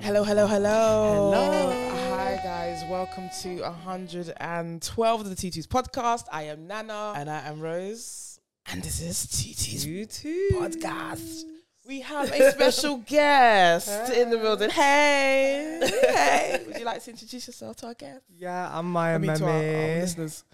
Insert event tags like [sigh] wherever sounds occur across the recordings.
Hello, hello, hello. Hello. Hi, guys. Welcome to 112 of the Tutus podcast. I am Nana. And I am Rose. And this is Tutus You too. podcast. We have a [laughs] special guest in the building. Hey. Hey. Would you like to introduce yourself to our guest? Yeah, I'm Mya I mean, to our, our Mehmi. listeners.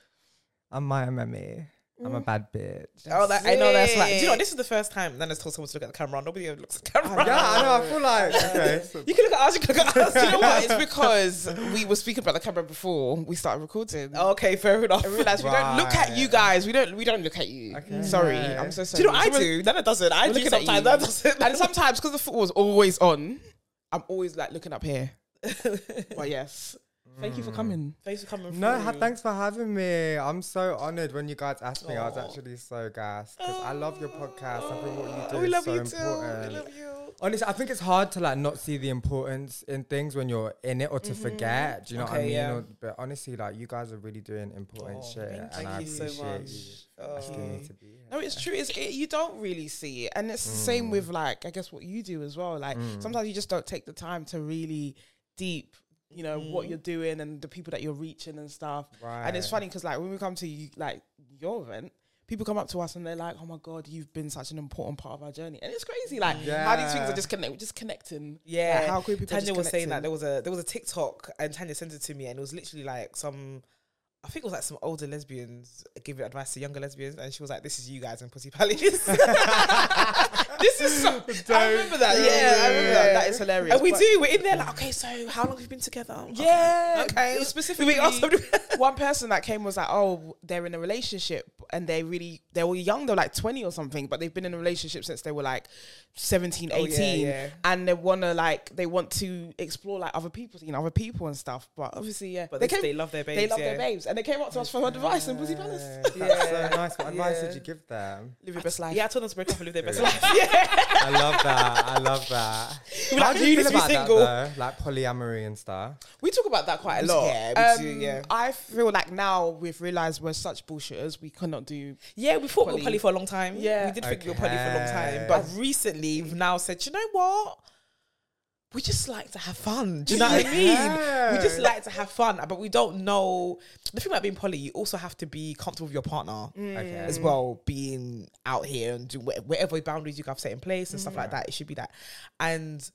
I'm Mya Mehmi. I'm a bad bitch. Oh, that, I know that's like. Do you know this is the first time Nana's told someone to look at the camera. Nobody ever looks at the camera. yeah, I know. I feel like [laughs] okay. so- You can look at us. You can look at us. Do you know what? It's because we were speaking about the camera before we started recording. okay, fair enough. I realized we don't look at you Right. guys. We don't. We don't look at you. Okay. Sorry, Right. I'm so Do sorry. you know what I Someone- do? Nana doesn't. I I'm do looking at sometimes. you. That doesn't. and sometimes because the football's always on, I'm always like looking up here. [laughs] but yes, thank you for hmm. coming. Thanks for coming. No, ha- thanks for having me. I'm so honored when you guys asked me. I was Aw. actually so gassed because I love your podcast. I think what you do Oh, we is love so you too. important. We love you. Honestly, I think it's hard to like not see the importance in things when you're in it or to mm-hmm. forget. Do you know what I Okay, mean? yeah. Or- but honestly, like you guys are really doing important shit, thank and I you so appreciate much. you asking me to be here. No, it's true. It's it, you don't really see it, and it's the same mm. with like I guess what you do as well. Like mm. sometimes you just don't take the time to really deep. You know what mm-hmm. you're doing and the people that you're reaching and stuff. Right. And it's funny because like when we come to you, like your event, people come up to us and they're like, "Oh my god, you've been such an important part of our journey." And it's crazy, like yeah. how these things are just connect, just connecting. Yeah, Like, how could people Tanya was saying that there was a there was a TikTok and Tanya sent it to me and it was literally like some. I think it was like some older lesbians giving advice to younger lesbians, and she was like, "This is you guys in Pussy Palace." [laughs] this is so. I remember that. Yeah, I remember that. That is hilarious. and we do. We're in there like, okay, so how long have you been together? Yeah. Okay. It was specifically [laughs] one person that came was like, oh, they're in a relationship and they really they were young, they were like 20 or something, but they've been in a relationship since they were like 17, Oh, yeah, 18. yeah. And they wanna like they want to explore like other people, you know, other people and stuff. But obviously, yeah. But they, they love their babes. they love yeah. their babes. And they came up to us for advice in Pussy Palace. Yeah, that's so nice. What advice Yeah. did you give them? Live your best life. Yeah, I told them to break up and live their best life. [laughs] Yeah. I love that. I love that. We're How like, do you you feel to be that single. though? Like polyamory and stuff. We talk about that quite a lot. yeah, we um, do, yeah. I feel like now we've realized we're such bullshitters. We cannot do Yeah, we thought we were poly for a long time. Yeah. we did think we were poly for a long time, but recently we've now said, you know what? We just like to have fun. Do you know what I mean? Yeah. We just like to have fun, but we don't know. The thing about being poly, you also have to be comfortable with your partner Okay. as well. Being out here and do whatever boundaries you have set in place and stuff like that, it should be that. And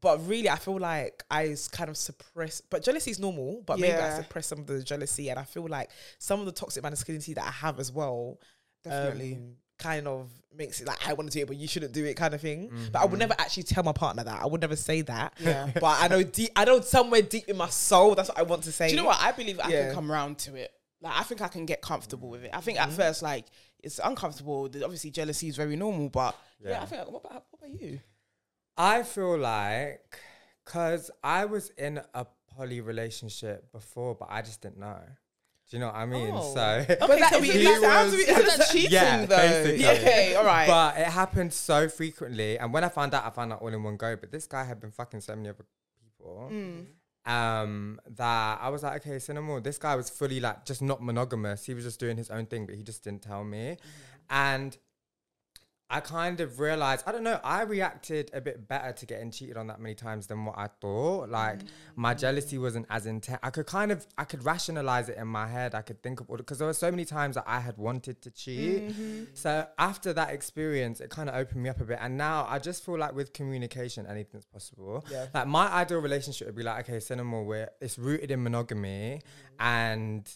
but really, I feel like I kind of suppress. But jealousy is normal. But maybe I suppress some of the jealousy, and I feel like some of the toxic masculinity that I have as well Definitely. um, kind of makes it like I want to do it, but you shouldn't do it, kind of thing. But I would never actually tell my partner that. I would never say that. Yeah. [laughs] but I know deep. I know somewhere deep in my soul, that's what I want to say. Do you know what? I believe I Yeah. can come round to it. Like I think I can get comfortable with it. I think at Mm-hmm. first, like it's uncomfortable. The- Obviously, jealousy is very normal, but yeah, Yeah. I think. What about, what about you? I feel like because I was in a poly relationship before, but I just didn't know. Do you know what I mean? Oh. So, Okay, [laughs] But that, so is, we- is he was- is that cheating Yeah, though? basically. Okay, all right. but it happened so frequently, and when I found out, I found out all in one go. But this guy had been fucking so many other people. Mm. Um, that I was like, okay, Cinema. This guy was fully like just not monogamous. He was just doing his own thing, but he just didn't tell me. And I kind of realized, I don't know, I reacted a bit better to getting cheated on that many times than what I thought. Like my mm. jealousy wasn't as intense. I could kind of, I could rationalize it in my head. I could think of all, because there were so many times that I had wanted to cheat. Mm-hmm. So after that experience, it kind of opened me up a bit. And now I just feel like with communication, anything's possible. Yeah. Like my ideal relationship would be like, okay, cinema, where it's rooted in monogamy mm. and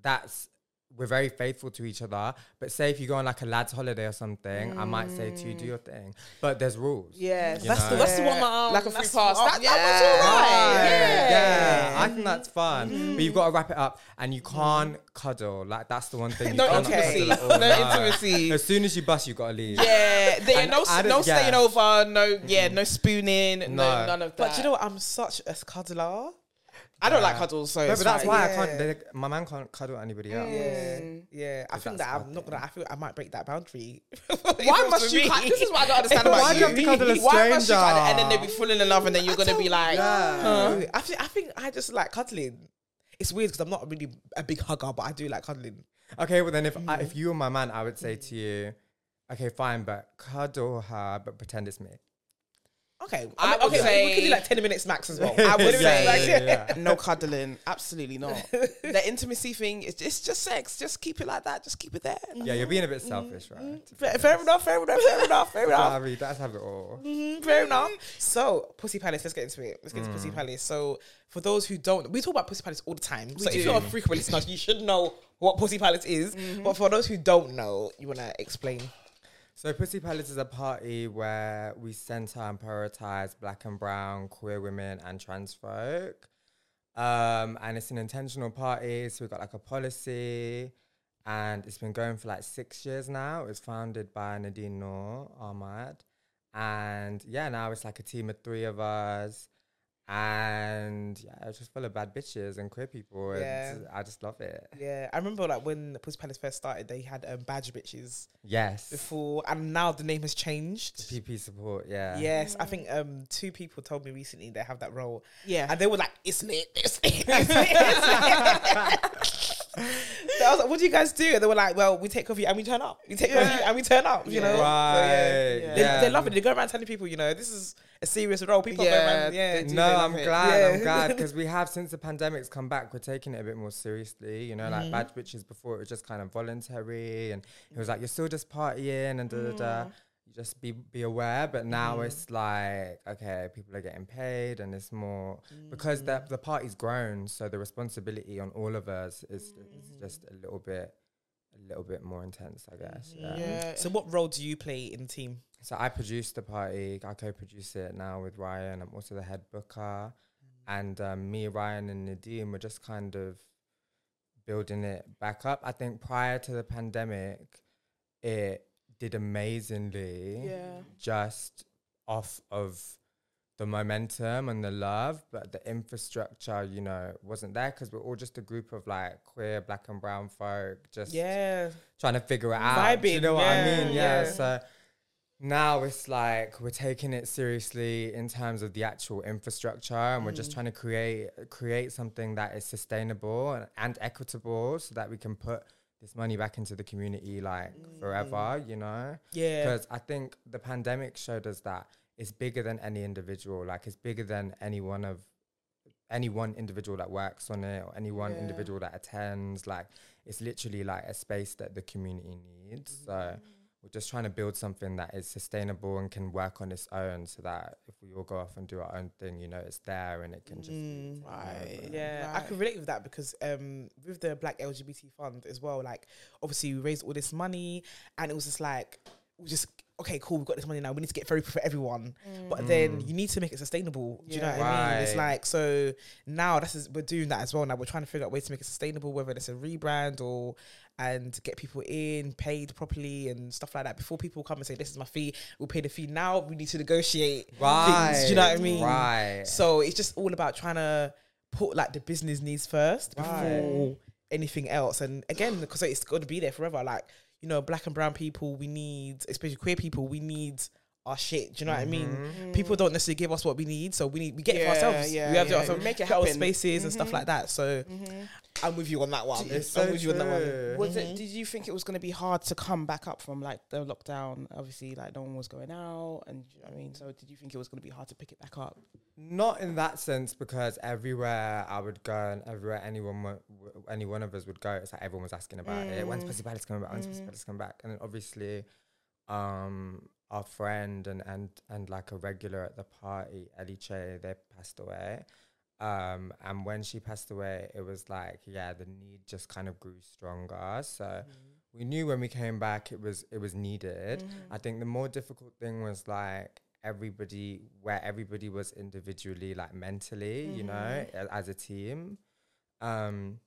that's we're very faithful to each other. But say if you go on like a lad's holiday or something, I might say to you, do your thing. But there's rules. Yes, You That's the know? that's the one that um, Like a free that's- pass. That- that yeah. was all right. Yeah. Yeah. yeah, I think that's fun. But you've got to wrap it up, and you can't cuddle. Like that's the one thing. You No cannot intimacy. cuddle at all. No intimacy. As soon as you bust, you got to leave. Yeah, there, no, no staying over, no, yeah, no spooning, no, No. none of that. But you know what? I'm such a cuddler. I don't like cuddles, so No, it's but that's fine. why I can't. They, my man can't cuddle anybody else. Yeah, yeah. I But think that's that I'm not gonna. I feel I might break that boundary. [laughs] Why must you? Cut? This is what I don't [laughs] understand Why about do you. you have to cuddle a Why must you stranger? cuddle and then they'll be falling in love and then you're gonna be [laughs] like, Yeah. I think I think I just like cuddling. It's weird because I'm not really a big hugger, but I do like cuddling. Okay, well then, if I, Mm. if you were my man, I would say to you, okay, fine, but cuddle her, but pretend it's me. Okay, I I would okay, say- we could do like ten minutes max as well. I would [laughs] Yeah, say yeah, yeah. [laughs] no cuddling. Absolutely not. [laughs] the intimacy thing is it's just sex. Just keep it like that. Just keep it there. Yeah, you're being a bit selfish, right? Mm-hmm. fair, fair enough, fair enough, fair enough, fair enough. Sorry, let's have it all. Mhm, fair enough. So, Pussy Palace, let's get into it. Let's get into Mm. Pussy Palace. So, for those who don't, we talk about Pussy Palace all the time. so, if you're a frequent listener, you should know what Pussy Palace is. Mm-hmm. But for those who don't know, you want to explain? So Pussy Palace is a party where we center and prioritize black and brown, queer women and trans folk. Um, and it's an intentional party. So we've got like a policy and it's been going for like six years now. It was founded by Nadine Noor Ahmad. And yeah, now it's like a team of three of us. And yeah, it's just full of bad bitches and queer people. Yeah. And I just love it. Yeah, I remember like when Pussy Palace first started, they had um, badge bitches Yes. before, and now the name has changed. PP support, yeah. Yes, I think um two people told me recently they have that role, Yeah. and they were like, "It's lit, it's lit." It's [laughs] lit, it's lit." So I was like, "What do you guys do?" And they were like, "Well, we take coffee and we turn up. We take coffee and we turn up." You know, So, Right. Yeah. They, yeah. they love it. They go around telling people, you know, this is a serious role. People go around, yeah. No, I'm it. glad. Yeah. I'm glad [laughs] because we have since the pandemic's come back, we're taking it a bit more seriously. You know, Mm-hmm. like bad Witches before it was just kind of voluntary, and it was like you're still just partying and da da da. You just be be aware, but now Mm-hmm. it's like okay, people are getting paid, and it's more because Mm-hmm. the the party's grown, so the responsibility on all of us is, is Mm-hmm. just a little bit a little bit more intense, I guess. Yeah. Yeah. So, what role do you play in the team? So I produce the party. I co-produce it now with Ryan. I'm also the head booker, and um, me, Ryan, and Nadine were just kind of building it back up. I think prior to the pandemic, it did amazingly. Yeah. Just off of the momentum and the love, but the infrastructure, you know, wasn't there because we're all just a group of like queer, black and brown folk, just Yeah, trying to figure it out. Do you know what I mean? Yeah. yeah. So now it's like we're taking it seriously in terms of the actual infrastructure, and we're Mm. just trying to create create something that is sustainable and, and equitable, so that we can put this money back into the community like mm. forever. You know, yeah, because I think the pandemic showed us that it's bigger than any individual. Like it's bigger than any one of any one individual that works on it or any one Yeah. individual that attends. Like it's literally like a space that the community needs. So mm. We're just trying to build something that is sustainable and can work on its own so that if we all go off and do our own thing, you know, it's there and it can just be Mm. Right. Yeah, I Right. can relate with that because um with the Black LGBT Fund as well, like obviously we raised all this money and it was just like we just okay, cool, we've got this money now. We need to get therapy for everyone, but then you need to make it sustainable. Do you know Yeah. what I mean? It's Mm. Like so now this is we're doing that as well. Now we're trying to figure out ways to make it sustainable, whether it's a rebrand or and get people in paid properly and stuff like that. Before people come and say this is my fee, we'll pay the fee. Now we need to negotiate right. things. Do you know what I mean? Right. So it's just all about trying to put like the business needs first before anything else. And again, because it's got to be there forever. Like you know, black and brown people, we need, especially queer people, we need our shit. Do you know what I mean? Mm-hmm. People don't necessarily give us what we need, so we need we get it for ourselves. yeah, we have to yeah. ourselves, Make it get our happen. spaces and stuff mm-hmm. like that. So mm-hmm. I'm with you on that one. It's I'm so with you on that one. true. Was it? Did you think it was going to be hard to come back up from like the lockdown? Obviously, like no one was going out, and you know I mean, so did you think it was going to be hard to pick it back up? Not in that sense, because everywhere I would go and everywhere anyone, wa- w- any one of us would go, it's like everyone was asking about it. When's mm. Pussy Palace coming back? When's Pussy Palace coming back? And then obviously, um, our friend and and and like a regular at the party, Ellie Che, they passed away. Um, and when she passed away, it was like, yeah, the need just kind of grew stronger. So we knew when we came back, it was it was needed. I think the more difficult thing was like everybody, where everybody was individually, like mentally, you know, a- as a team. Um,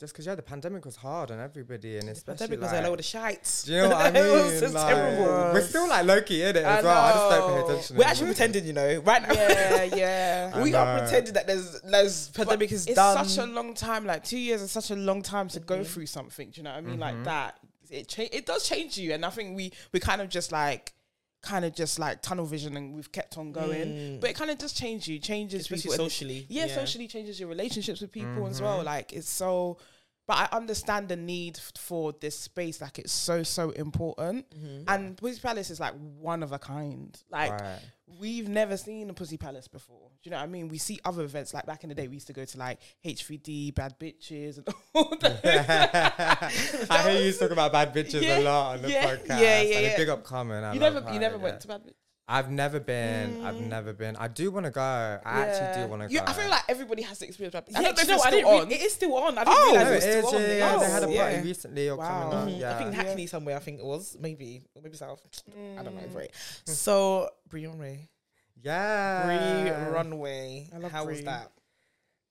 just because yeah, the pandemic was hard on everybody, and especially Pandemic was like, a load of shites. do you know [laughs] what I mean? it was Like, terrible. We're still like low key in it I as well. I just don't pay attention. We're actually pretending, you know, right now. Yeah, [laughs] yeah. We are pretending that there's there's pandemic is it's done. such a long time. Like two years is such a long time to go through something. Do you know what I mean? Mm-hmm. Like that. It cha- it does change you, and I think we we kind of just like kind of just like tunnel vision, and we've kept on going. But it kind of does change you, changes Especially people socially, Yeah, yeah. socially changes your relationships with people as Mm-hmm. well. Like it's so. But I understand the need f- for this space. Like it's so so important, Mm-hmm. and Pussy Palace is like one of a kind. Like Right. we've never seen a Pussy Palace before. Do you know what I mean? We see other events like back in the day. We used to go to like H3D, Bad Bitches, and [laughs] all [laughs] that. I hear you talk about bad bitches Yeah, a lot on the yeah, podcast. yeah, yeah, and yeah. Big up Common. I you never, her, you never yeah. went to Bad Bitch. I've never been. I've never been. I do want to go. I actually do want to go. I feel like everybody has to experience. I Yeah, don't know if it's I didn't re- it is still on. I didn't Oh, realize No, it it was is. still on. Yeah, yeah, they had a Oh, party yeah. recently or coming Wow. up. Mhm. Yeah. I think Yeah. Hackney somewhere. I think it was maybe or maybe South. I don't know. Mm. Right. [laughs] So Brie Runway, yeah. Brie Runway. I love How was that?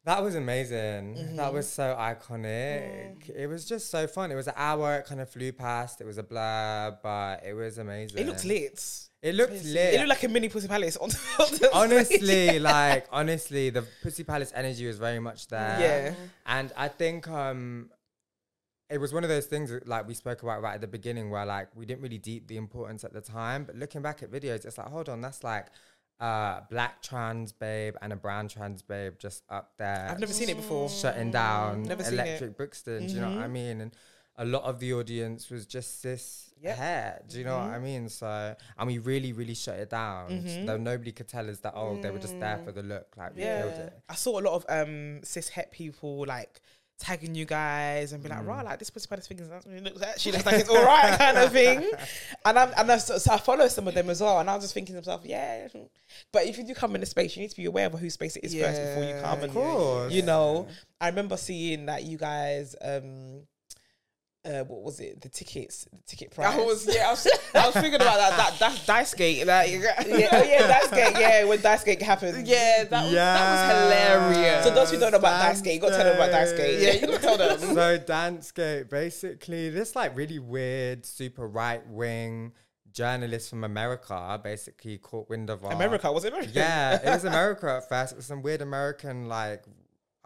That was amazing. Mm-hmm. That was so iconic. It was just so fun. It was an hour. It kind of flew past. It was a blur, but it was amazing. It looked lit. It looked lit. It looked like a mini Pussy Palace on, the honestly, like [laughs] honestly, the Pussy Palace energy was very much there. Yeah. and I think um, it was one of those things that, like we spoke about right at the beginning, where like we didn't really deep the importance at the time, but looking back at videos, it's like, hold on, that's like uh black trans babe and a brown trans babe just up there. I've never seen it before. shutting down Never seen it. Electric Brixton. Do you know what I Mhm. mean? And a lot of the audience was just this Yep. hair. Do you know what I mean? So and we really, really shut it down. So Mhm. though nobody could tell us that oh they were just there for the look. Like we killed it. I saw a lot of um cis het people like tagging you guys and be like, Mm. right, like this pussy palace thing is actually looks actually looks like it's all right kind of thing. [laughs] And I'm and I, so, so I follow some of them as well, and I was just thinking to myself, yeah. But if you do come in the space, you need to be aware of whose space it is first before you come. Yeah, And Of course. you know, I remember seeing that you guys. um uh, what was it? The tickets, the ticket price. I was yeah, I was, I was thinking about that. That that's Dice Gate. Like, [laughs] yeah, oh yeah, Dice Gate. Yeah, when Dice Gate happened. [laughs] yeah, that was, that was hilarious. So those who don't know about Dice Gate, you got to tell them about Dice Gate. yeah, you gotta tell them. so Dice Gate, basically, this like really weird, super right wing journalist from America basically caught wind of our America was it America? Yeah, it was [laughs] America at first. It was some weird American like.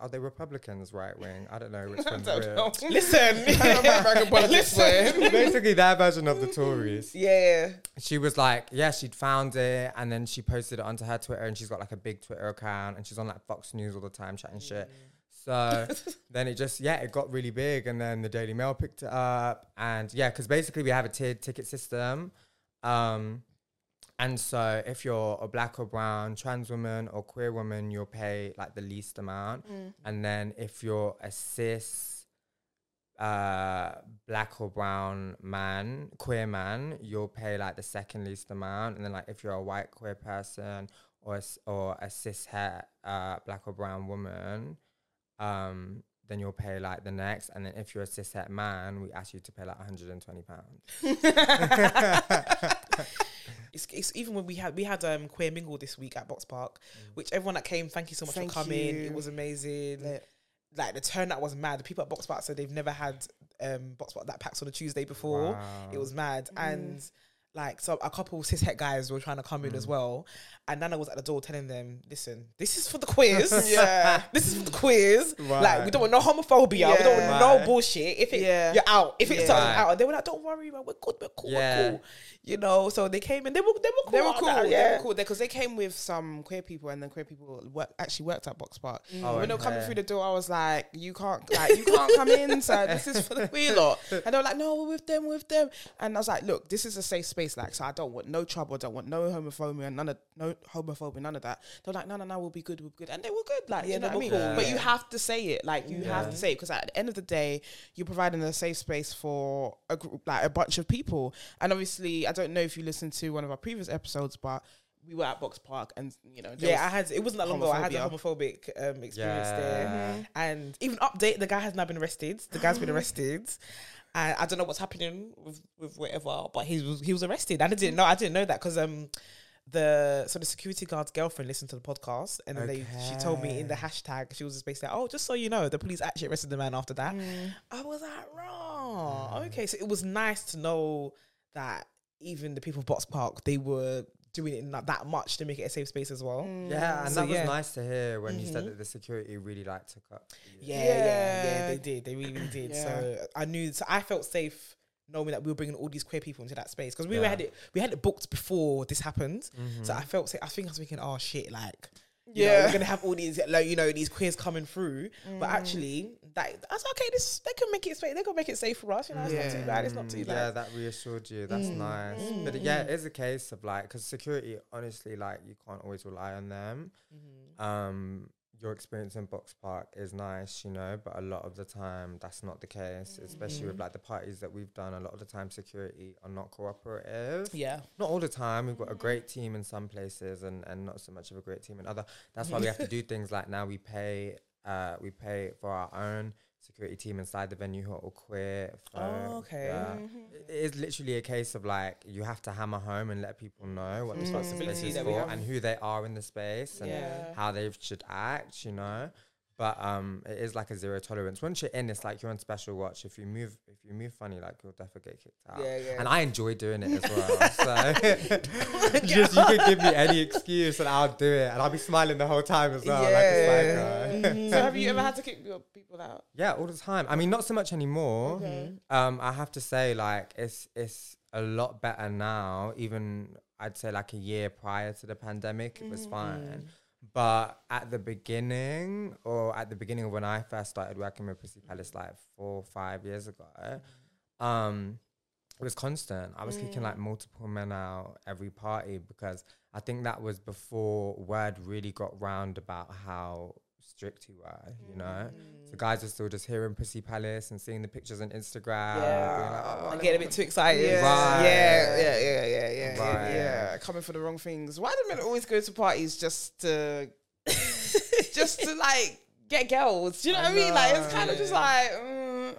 Are they Republicans right wing? I don't know which [laughs] one's [laughs] [laughs] I weird. don't know. Listen, American politics, Listen. Basically, their version of the Tories. Yeah, She was like, yeah, she'd found it, and then she posted it onto her Twitter, and she's got like a big Twitter account, and she's on like Fox News all the time chatting shit. So then it just yeah, it got really big, and then the Daily Mail picked it up, and yeah, because basically we have a tiered ticket system, um, and so if you're a black or brown trans woman or queer woman, you'll pay like the least amount, and then if you're a cis uh black or brown man queer man you'll pay like the second least amount. And then like if you're a white queer person or a, or a cis het uh black or brown woman um then you'll pay like the next and then if you're a cis het man we ask you to pay like 120 pounds [laughs] it's, it's even when we had we had um queer mingle this week at Box Park, which everyone that came, thank you so much Thank for coming. you. It was amazing. Lit. Like the turnout was mad. The people at Box Park said they've never had um Box Park that packs on a Tuesday before. Wow. It was mad Mm. and. Like so, a couple cis het guys were trying to come in as mm. well, and Nana was at the door telling them, "Listen, this is for the queers. [laughs] Yeah. [laughs] this is for the queers. Like we don't want no homophobia. We don't want Yeah. no bullshit. If it, Yeah. you're out, if it's Yeah. Right. out, they were like, "Don't worry, man. We're good. We're cool. Yeah. We're cool." You know, so they came in. They were they were cool. They were cool. that, They were cool because they came with some queer people, and then queer people work, actually worked at Box Park. Mm. Oh, when they were coming through the door, I was like, "You can't, like, you can't come in, [laughs] sir. This is for the queer [laughs] lot." And they were like, "No, we're with them, with them." And I was like, "Look, this is a safe space, like, so I don't want no trouble. I don't want no homophobia, none of no homophobia, none of that." They're like, "No, no, no, we'll be good, we'll be good," and they were good. Like, Yeah, you know they what I were mean? cool. But you have to say it, like, you have to say it because at the end of the day, you're providing a safe space for a group, like a bunch of people. And obviously, I don't know if you listened to one of our previous episodes, but we were at Box Park, and you know, there Yeah, I had. It wasn't that long ago. I had a homophobic um, experience Yeah. there, and even update. The guy has now been arrested. The guy's been arrested. [laughs] And I don't know what's happening with with whatever, but he was he was arrested. And I didn't know. I didn't know that because um the so the security guard's girlfriend listened to the podcast and then they she told me in the hashtag she was just basically like, oh just so you know the police actually arrested the man after that. I was like wrong. Okay, so it was nice to know that even the people of Box Park they were doing it not that much to make it a safe space as well. yeah and So, that was yeah. nice to hear when you said Mhm. that the security really like took up Yeah, yeah, yeah, Yeah. they did. They really, really did. Yeah. So I knew. So I felt safe knowing that we were bringing all these queer people into that space because we Yeah. had it. We had it booked before this happened. Mhm. So I felt. Safe. I think I was thinking, oh shit, like. you know, Yeah. we're gonna have all these, like you know, these queers coming through, but Mm. actually, that I was okay. This they can make it safe. They can make it safe for us. You know, it's not too bad. It's not too bad. Yeah, that reassured you. That's Mm. nice. Mm, But yeah, it is a case of like, because security, honestly, like you can't always rely on them. Mhm. Um, your experience in Box Park is nice, you know, but a lot of the time that's not the case. Especially with Mhm. like the parties that we've done, a lot of the time security are not cooperative. Yeah. Not all the time. We've got a great team in some places and, and not so much of a great team in other. That's why we have to [laughs] do things like now we pay uh we pay for our own security team inside the venue who are all queer. phone, Oh, okay. yeah. It is literally a case of like you have to hammer home and let people know what the space Responsibility is for and who they are in the space and Yeah. how they should act, you know. But um, it is like a zero tolerance. Once you're in, it's like you're on special watch. If you move, if you move funny, like you'll definitely get kicked out. Yeah, yeah. And I enjoy doing it as well. [laughs] so [laughs] just you could give me any excuse and I'll do it, and I'll be smiling the whole time as well. Like it's like, uh, Mhm. So have you ever had to kick your people out? yeah, all the time. I mean, not so much anymore. Okay. Um, I have to say, like, it's it's a lot better now. Even I'd say like a year prior to the pandemic, it was fine. But at the beginning, or at the beginning of when I first started working with Pussy Palace, like four or five years ago, um, it was constant. I was kicking like multiple men out every party because I think that was before word really got round about how strict you were, you know? So guys are still just hearing Pussy Palace and seeing the pictures on Instagram. being like, "Oh, I get a bit too excited. Yeah. Right. Yeah, yeah, yeah, yeah, yeah. Right. Yeah, coming for the wrong things. Why do men always go to parties just to, [laughs] just to like get girls? Do you know what I mean? Like it's kind of just like, mm,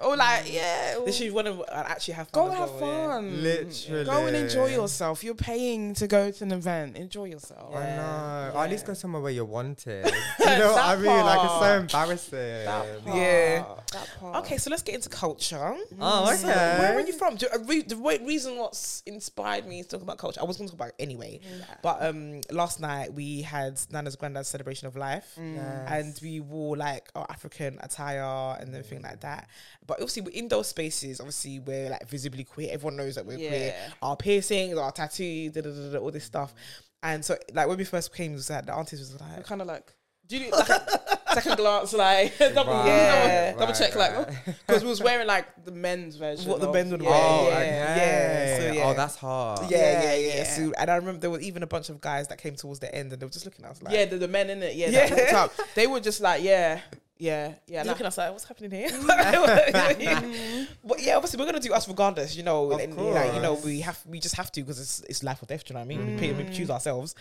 or like yeah, or They should want to actually have go fun. as have well, yeah. fun. Literally. go and enjoy yourself. You're paying to go to an event. Enjoy yourself. I know. Or at least go somewhere where you're wanted. [laughs] you know what I That mean? Like it's so embarrassing. That part, Yeah. that part. Okay, so let's get into culture. Oh, So, okay. where are you from? Do, uh, re- the reason what's inspired me to talk about culture, I was going to talk about it anyway. But um, last night we had Nana's granddad's celebration of life, and we wore like our African attire and everything like that. But obviously, we're in those spaces. Obviously, we're like visibly queer. Everyone knows that we're queer. Our piercings, our tattoos, da, da, da, da, all this stuff. And so, like when we first came, was like the aunties was like, kind of like. Do you like a [laughs] second glance, like double, Right, Yeah. double, right, [laughs] check, right. like because we was wearing like the men's version. What the men's would yeah, wear. Oh, yeah. okay. yeah, so, oh, yeah. Oh, that's hard. Yeah, yeah, Yeah, yeah. yeah. So, and I remember there was even a bunch of guys that came towards the end and they were just looking at us like, yeah, the, the men in it, yeah, Yeah. that. They were just like, yeah, yeah, yeah. They're like- looking at us like, what's happening here? [laughs] [laughs] but yeah, obviously we're gonna do us regardless, you know. Of and, like, you know, we have we just have to because it's it's life or death. Do you know what I mean? We, pay, Mm-hmm. we choose ourselves,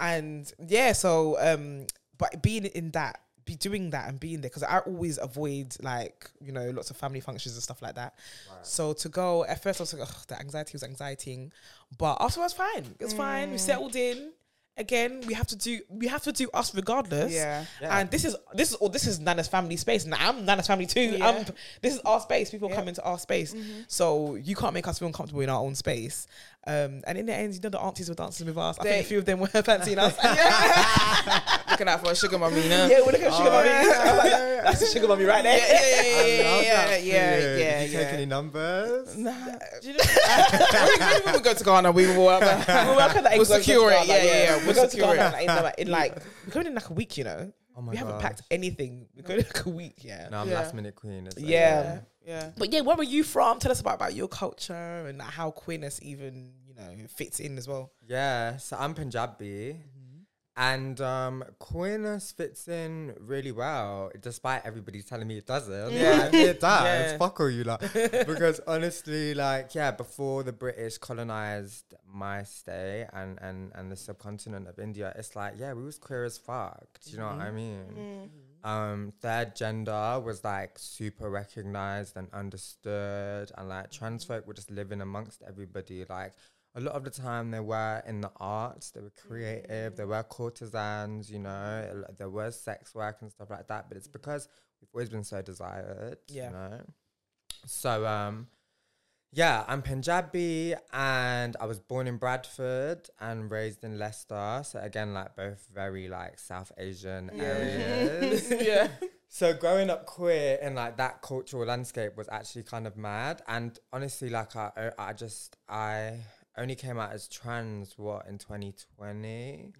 and yeah. So, um, but being in that, be doing that and being there because I always avoid like you know lots of family functions and stuff like that. So to go at first, I was like, oh, the anxiety was anxietying, but afterwards, fine. It's fine. Mm. We settled in. Again, we have to do we have to do us regardless. Yeah. Yeah. And this is this is all this is Nana's family space. And I'm Nana's family too. Yeah. I'm, this is our space. People Yeah. come into our space. Mm-hmm. So you can't make us feel uncomfortable in our own space. Um, and in the end, you know, the aunties were dancing with us. I think a few of them were [laughs] fancying us. [laughs] looking out for a sugar mummy, you know? yeah, we're looking at sugar Oh, mommy. yeah. [laughs] That's a sugar mommy right there. yeah, I love yeah, yeah, that yeah, yeah, Did you take any numbers? Nah, do you know? maybe when we go to Ghana, we will. Uh, We're working that We'll secure it. Yeah, yeah, yeah. We're We'll going to secure Ghana it. in, like- in like we're going in like a week. You know, Oh my we haven't packed anything. We're going in like a week. Yeah. No, I'm Yeah. last minute queen. Like- Yeah. yeah. But yeah, where were you from? Tell us about, about your culture and how queerness even you know fits in as well. Yeah, so I'm Punjabi. Mm-hmm. And um, queerness fits in really well, despite everybody telling me it doesn't. Yeah. Yeah, it does. [laughs] Yeah. Fuck all you lot. [laughs] because honestly, like, yeah, before the British colonized my state and, and, and the subcontinent of India, it's like, yeah, we was queer as fuck. Do you know what I mm-hmm. mean? Mm-hmm. Um, third gender was like super recognized and understood, and like trans folk were just living amongst everybody. Like a lot of the time, they were in the arts, they were creative, they were courtesans, you know, there was sex work and stuff like that. But it's because we've always been so desired, Yeah. you know. So um, yeah, I'm Punjabi and I was born in Bradford and raised in Leicester. So again, like both very like South Asian areas. [laughs] yeah. So growing up queer in like that cultural landscape was actually kind of mad. And honestly, like I, I just I only came out as trans what in 2020. Mm.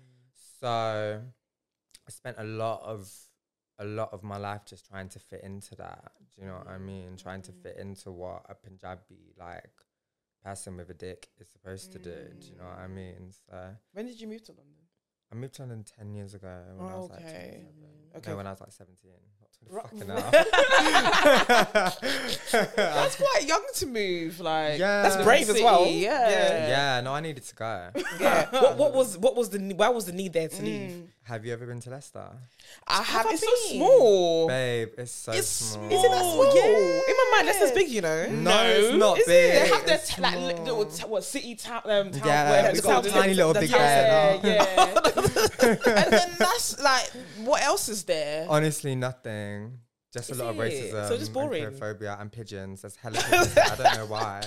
So I spent a lot of a lot of my life just trying to fit into that. Do you know what I mean? Trying to Mm. fit into what a Punjabi like person with a dick is supposed to do. Do you know what I Mm. mean? So When did you move to London? I moved to London ten years ago when I was like Okay. 27. Okay. No, when I was like seventeen. Not fucking [laughs] [laughs] That's quite young to move. Like Yeah. That's brave as well. Yeah. Yeah. yeah, no, I needed to go. Yeah. [laughs] what, what was what was the why was the need there to leave? Have you ever been to Leicester? I have. I It's so been? small. Babe, it's so It's small. small. Is it that small? Yeah. In my mind, Leicester's big, you know. No, it's not is big. It? They have their t- like little t- what city town um town Yeah, whatever it's it's got called. a tiny little big town. Yeah, yeah. [laughs] and then that's like, what else is there? Honestly, nothing. Just Is a lot of racism, So just boring? and queerphobia, and pigeons. There's [laughs] hella pigeons. I don't know why.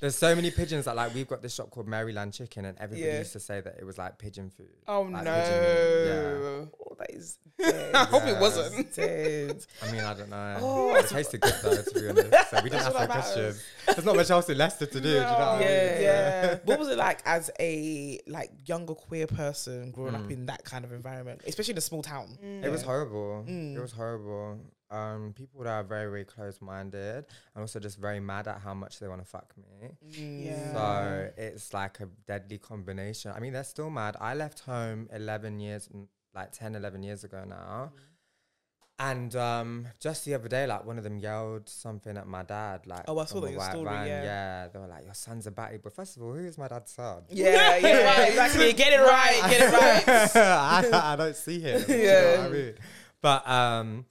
There's so many pigeons that like we've got this shop called Maryland Chicken, and everybody Yeah. used to say that it was like pigeon food. Oh like no! pigeon Oh, that is. [laughs] I hope it wasn't. dead. I mean, I don't know. Oh. It tasted good though, to be honest. So we didn't ask what no matters. questions. There's not much else in Leicester to do. do you know what I mean? Yeah, yeah. what was it like as a like younger queer person growing up Mm. in that kind of environment, especially in a small town? It was horrible. Mm. It was horrible. Um, people that are very, very close-minded and also just very mad at how much they want to fuck me. Yeah. So it's like a deadly combination. I mean, they're still mad. I left home 11 years, like 10, 11 years ago now. And um, just the other day, like one of them yelled something at my dad. Like, Oh, I saw from that your white story, van. yeah. yeah. They were like, "Your son's a batty." But first of all, who is my dad's son? Yeah, yeah, right, exactly. [laughs] Get it right, get it right. [laughs] I, I don't see him. [laughs] yeah. You know what I mean? But um,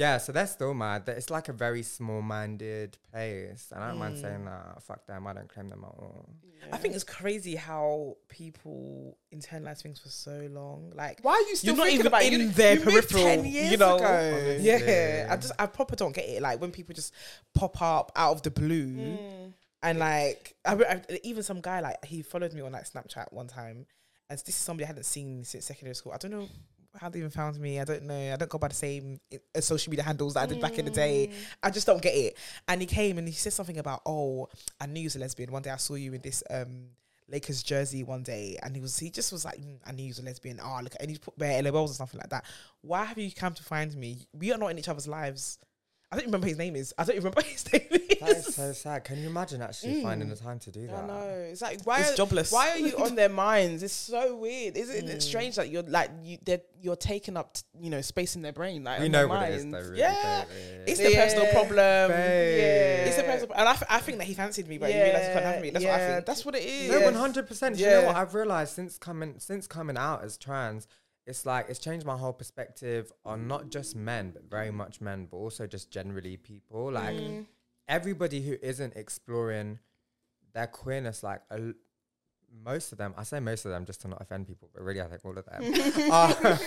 yeah, so they're still mad. That It's like a very small-minded place, and I don't mind Mm. saying that. Fuck them. I don't claim them at all. I think it's crazy how people internalize things for so long. Like, Why are you still You're not thinking even about it? in You- their you moved peripheral, 10 years you know? ago. Yeah, I just I proper don't get it. Like when people just pop up out of the blue. Mm. And like, I, re- I, even some guy like he followed me on like Snapchat one time, and this is somebody I hadn't seen since secondary school. I don't know how they even found me. I don't know. I don't go by the same uh, social media handles that I did back in the day. I just don't get it. And he came and he said something about, oh, I knew you was a lesbian. One day I saw you in this um Lakers jersey one day, and he was he just was like, "Mm, I knew you was a lesbian. Oh, look, and he put bare LOLs or something like that. Why have you come to find me? We are not in each other's lives. I don't remember his name is. I don't [laughs] remember his name is. That is so sad. Can you imagine actually finding the time to do that? I know. It's like why It's are, jobless. Why are you on their [laughs] minds? It's so weird. Isn't Mm. it strange that you're like you they're you're taking up t- you know space in their brain like We know their what it is, though. Really, yeah. baby. It's the personal problem. Babe. It's the personal, and I, f- I think that he fancied me, but he realized he couldn't have me. That's yeah, what I think. That's what it is. No, one hundred percent. You know what I've realized since coming since coming out as trans, it's like it's changed my whole perspective on not just men, but very mm. much men, but also just generally people. Like mm. mm. everybody who isn't exploring their queerness, like a l most of them, I say most of them just to not offend people, but really I think all of them [laughs] are,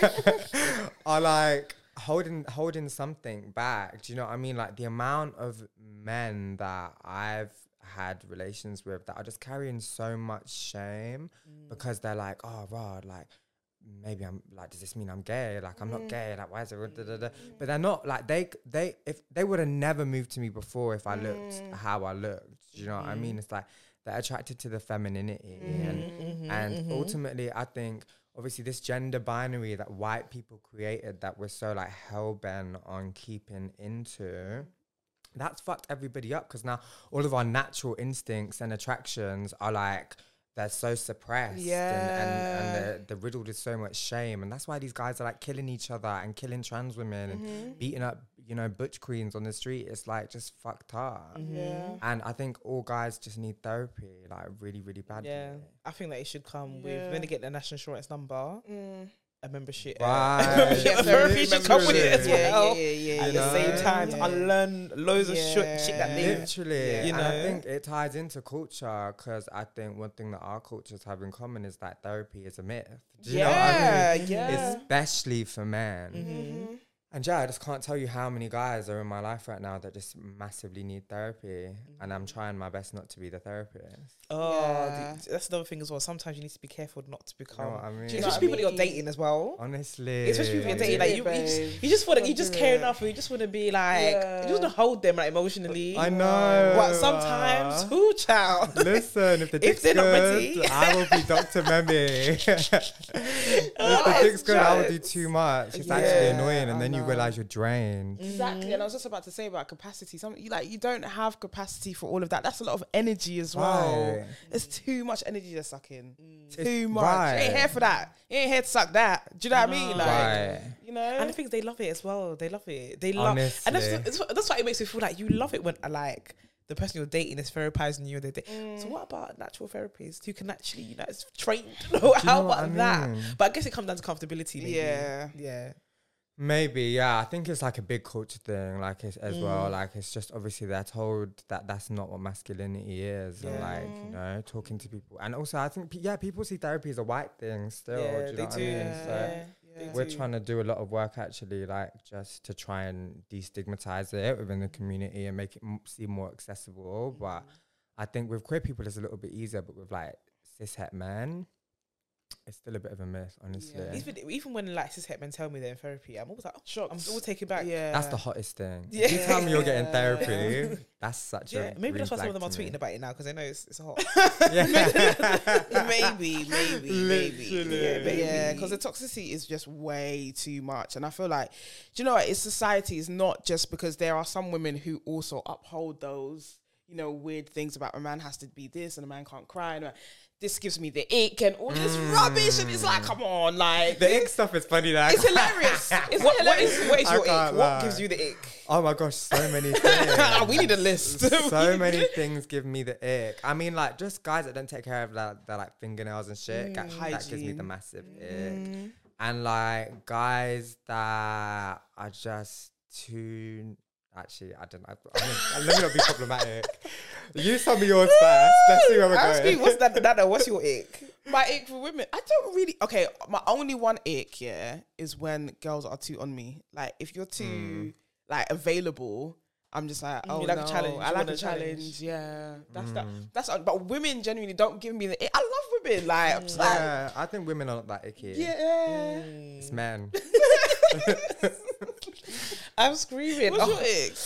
[laughs] are like holding holding something back. Do you know what I mean? Like the amount of men that I've had relations with that are just carrying so much shame mm. because they're like, oh, Rod, like maybe I'm like, does this mean I'm gay? Like I'm not mm. gay. Like why is it? Da, da, da. But they're not like they they if they would have never moved to me before if I looked mm. how I looked. Do you know what I mean? Mm. It's like they're attracted to the femininity and Mm-hmm, and mm-hmm, mm-hmm. ultimately I think obviously this gender binary that white people created that we're so like hell bent on keeping into that's fucked everybody up because now all of our natural instincts and attractions are like they're so suppressed and, and, and they're, they're riddled with so much shame. And that's why these guys are like killing each other and killing trans women and beating up you know butch queens on the street. It's like just fucked up. Yeah. and i think all guys just need therapy like really really badly. Yeah, I think that it should come Yeah. with when they get the national insurance number, Mm. A membership. Right. [laughs] Uh, membership Yeah, therapy should come with it as membership. well. Yeah, yeah, yeah, At the same time, to Yeah. unlearn loads of shit, shit that they. Literally, You and I think it ties into culture because I think one thing that our cultures have in common is that therapy is a myth. Do you know what I mean? Yeah, yeah. Especially for men. Mhm. And yeah, I just can't tell you how many guys are in my life right now that just massively need therapy, and I'm trying my best not to be the therapist. Oh, Yeah. the- that's another thing as well. Sometimes you need to be careful not to You become. know I mean? Do you especially what I people that you're dating as well. Honestly, Especially people you're dating, do like you, you just, you just want to, you just care it. enough, you just want to be like, you just want to hold them like emotionally. I know. But sometimes, ah. who child? [laughs] Listen, if the If dick's they're not good, ready. I will be Dr. Mehmi. [laughs] [laughs] if the dick's good, I will do too much. It's Yeah, actually annoying, and then you you realize you're drained. Exactly, and I was just about to say about capacity. Some you like you don't have capacity for all of that. That's a lot of energy as well. Right. It's too much energy to suck in. Too It's- much. right. You ain't here for that. You ain't here to suck that. Do you know what I mean? Like, Right. you know. And the thing is, they love it as well. They love it. They love, and that's, that's what- that's why it makes me feel like you love it when uh, like the person you're dating is therapizing you. They date. Mm. So what about natural therapist who can actually, you know, is trained? [laughs] How know about I that? But I guess it comes down to comfortability. Maybe. Yeah. yeah. Maybe, yeah. I think it's like a big culture thing, like it's, as Mm. well. Like it's just obviously they're told that that's not what masculinity is, and like you know, talking to people. And also, I think yeah, people see therapy as a white thing still. yeah, do you they know what do. I mean? Yeah, So they we're trying to do a lot of work actually, like just to try and destigmatize it within the community and make it m- seem more accessible. But Mm. I think with queer people, it's a little bit easier, but with like cis het men, it's still a bit of a mess, honestly. Yeah. Even, even when like cis het men tell me they're in therapy, I'm always like, oh, Shocked. I'm always taken back. Yeah. That's the hottest thing. Yeah. If you tell me you're getting therapy, [laughs] that's such Yeah, a maybe that's why some of them are tweeting me. about it now because they know it's, it's hot. [laughs] Yeah. [laughs] maybe, maybe, maybe. Literally. Yeah, Maybe. yeah, because the toxicity is just way too much, and I feel like, do you know what? It's society is not just because there are some women who also uphold those, you know, weird things about a man has to be this and a man can't cry, and this gives me the ick and all this mm. rubbish, and it's like, come on, like. the ick stuff is funny. Like, it's hilarious. It's what, what hilarious. is, what is your ick? What gives you the ick? oh my gosh, so many [laughs] things. we need a list. so [laughs] many things give me the ick. I mean, like just guys that don't take care of their, their like fingernails and shit. that, mm. that gives me the massive ick. Mm. And like guys that are just too. Actually, I don't know. I mean, let me not be problematic. You tell me yours first. Let's see where we're Ask me, going. what's that? Nana, what's your [laughs] ick? My ick for women, I don't really. Okay, my only one ick, yeah, is when girls are too on me. Like if you're too hmm. like available, I'm just like, mm, oh you like a challenge, I like a a challenge. challenge. Yeah, that's that. Hmm. That's uh, but women genuinely don't give me the. Ick. I love women. Like, I'm just like Yeah, I think women are not that icky. yeah. It's men. [laughs] [laughs] I'm screaming. What's Oh, your ick?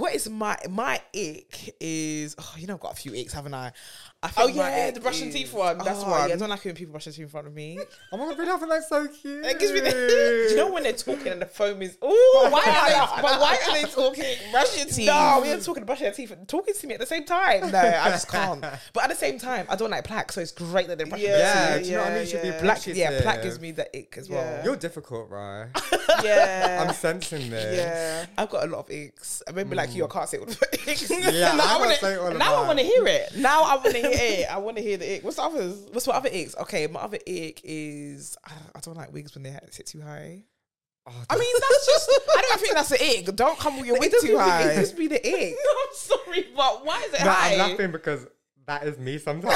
What is my my ick is oh you know I've got a few icks haven't I? I Oh, think my yeah, ick the brushing is- teeth one, that's oh, Yeah, I don't like it when people brush their teeth in front of me. Oh my god, really? I feel like so cute. It gives me the. Do [laughs] you know when they're talking and the foam is? Oh, [laughs] Why are they? But why are they talking? [laughs] Brush your teeth. No, we are talking brushing their teeth and talking to me at the same time. No, I just can't. But at the same time, I don't like plaque, so it's great that they're brushing Yeah, Yeah, do you know what I mean? You should be yeah. Black, yeah, plaque gives me the ick as Yeah. well. You're difficult, right? Yeah. I'm sensing this. yeah. I've got a lot of icks. I maybe like you, I hmm. can't say all the icks. Yeah, now I I wanna wanna, say all now I want to hear it. Now I want to hear [laughs] it. I want to hear the ick. What's the others? What's my other icks? Okay, my other ick is I, I don't like wigs when they sit too high. Oh, I mean, that's just. [laughs] I don't think that's an ick. Don't come with your wig too high. It just be the [laughs] ick. I'm sorry, but why is it No, high? I'm laughing because that is me sometimes.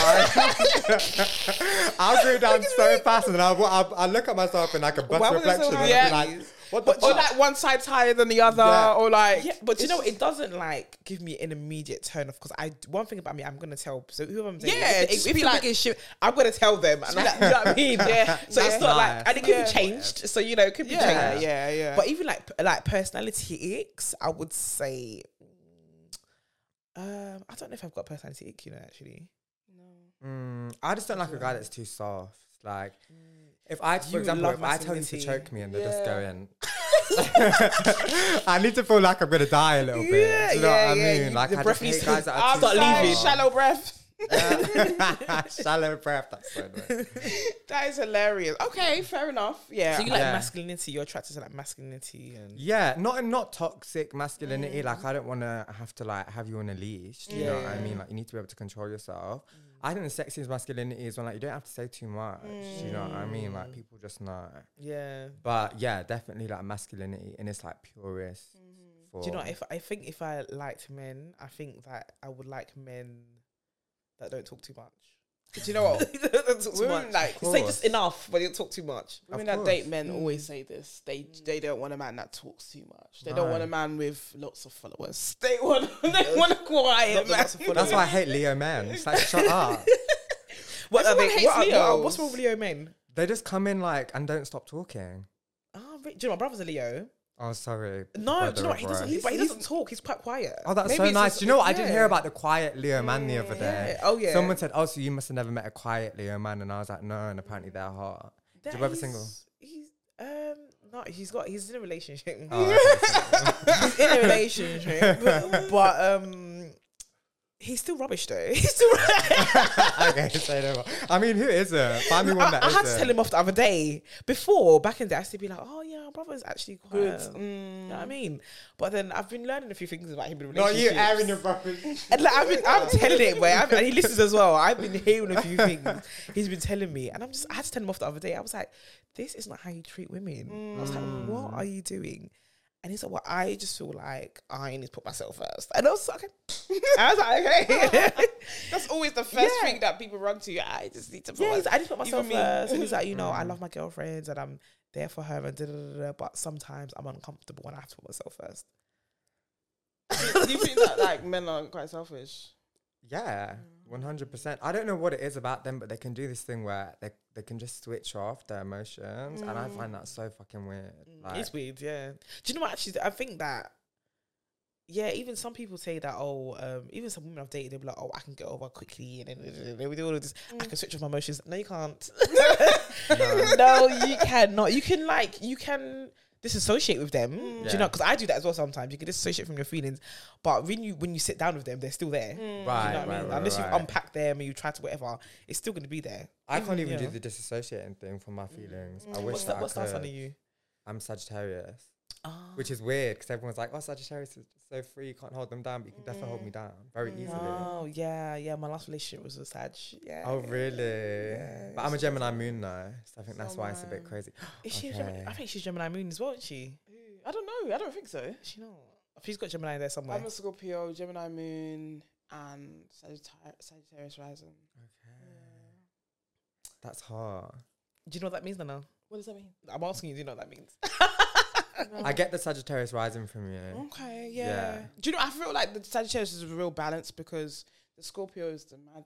I'll go down so fast and then I'll, I'll, I'll look at myself in like a bus Why so reflection and I'll be Yeah. like, what the But or fuck? like one side's higher than the other, Yeah. or like Yeah, but you know it doesn't like give me an immediate turn off because I one thing about me I'm gonna tell so whoever I'm dating, Yeah, if, just if, if be like- wig shit I'm gonna tell them and I, [laughs] you know what I mean [laughs] Yeah, so that's it's not like and it could Yeah. be changed so you know it could be yeah, changed yeah, yeah. but even like like personality icks I would say um I don't know if I've got personality ick you know actually Mm, I just don't like a guy that's too soft. Like, if I, for You example, if I tell you to choke me and they just go in, [laughs] [laughs] I need to feel like I'm gonna die a little bit. Yeah, Do you know yeah, what I mean? you- Like, the I breath just hate needs guys that I'll are too start Sorry, leaving. shallow breath. [laughs] Shallow breath. That's so nice. That is hilarious. Okay, fair enough. Yeah. so you like Yeah. masculinity you're attracted to like masculinity and Yeah, not not toxic masculinity. Mm. Like I don't want to have to like have you on a leash. Do you know what I mean? Like you need to be able to control yourself. I think the sexiest masculinity is when like you don't have to say too much. Do you know what I mean? Like mm. people just know. yeah But yeah, definitely like masculinity in its like purest. Mm-hmm. Do you know if I think if I liked men, I think that I would like men that don't talk too much. Do you know what? [laughs] don't talk too Women much. like Say just enough, but you don't talk too much. women Of that date course. men mm. always say this. They they don't want a man that talks too much. They don't want a man with lots of followers. [laughs] They want [laughs] they want a quiet man. lots of. That's why I hate Leo men. It's like shut up. What are Everyone they? hates What are, what what's wrong with Leo men? They just come in like and don't stop talking. Ah, oh, re- do you know my brother's a Leo? Oh, sorry. No, do you know what? He doesn't. He, but he doesn't talk. He's quite quiet. Oh, that's Maybe so nice. just- Do you know what? I didn't hear about the quiet Leo man the other day. Yeah. Oh, yeah. Someone said, "Oh, so you must have never met a quiet Leo man," and I was like, "No," and apparently they're hot. That you ever he's- single? He's. Um, no, he's got. He's in a relationship. Oh, okay, [laughs] he's in a relationship, but, [laughs] but um, he's still rubbish though. [laughs] He's still. [laughs] okay, say no more. I mean, who isn't? Find me one I, that I had to isn't. tell him off the other day. Before back in the day, I used to be like, "Oh yeah, our brother's actually quite." Good. Mm. You know what I mean? But then I've been learning a few things about him in you, relationships. airing your brother. And like I've been, I'm telling it, boy, I've, and he listens as well. I've been hearing a few things he's been telling me, and I'm just, I had to tell him off the other day. I was like, "This is not how you treat women." I was like, "What are you doing?" And he's like, "Well, I just feel like I need to put myself first. And I was like, "Okay." [laughs] I was like, "Okay." [laughs] That's always the first Yeah. thing that people run to. You. I just need to. Put yeah, my- like, I just put myself Even me. first. And he's like, you know, I mm-hmm. love my girlfriends and I'm there for her and da da da. da but sometimes I'm uncomfortable when I have to put myself first. Do [laughs] you think that like men are quite selfish? Yeah, one hundred percent. I don't know what it is about them, but they can do this thing where they they can just switch off their emotions, and I find that so mm. fucking weird. Mm. Like, it's weird, yeah. Do you know what? Actually, I think that. Yeah, even some people say that. Oh, um, even some women I've dated, they'll be like, "Oh, I can get over quickly," and then we do all of this. I mm. can switch off my emotions. No, you can't. [laughs] [laughs] no, you cannot. You can like you can disassociate with them. Do you know? Because I do that as well. Sometimes you can disassociate from your feelings, but when you when you sit down with them, they're still there. right, You know what right, I mean? right, Unless right. you unpack them and you try to whatever, it's still going to be there. I can't even do the disassociating thing from my feelings. I Mm. wish What's that, that? What's I that could. on you? I'm Sagittarius, Ah. which is weird because everyone's like, "Oh, Sagittarius is so free, you can't hold them down, but you can definitely hold me down very easily." Oh yeah, yeah. My last relationship was a Sag. Yeah. Oh, really? Yeah, but I'm a Gemini moon though, so I think that's So why it's a bit crazy. Is she? A Gemini? I think she's Gemini Moon as well, isn't she? I don't know. I don't think so. Is she not? She's got Gemini there somewhere. I'm a Scorpio, Gemini Moon, and Sagittarius, Sagittarius rising. That's hard. Do you know what that means, Nana? What does that mean? I'm asking you. Do you know what that means? [laughs] I get the Sagittarius rising from you. Okay, yeah. Yeah. Do you know? I feel like the Sagittarius is a real balance because the Scorpio is the mad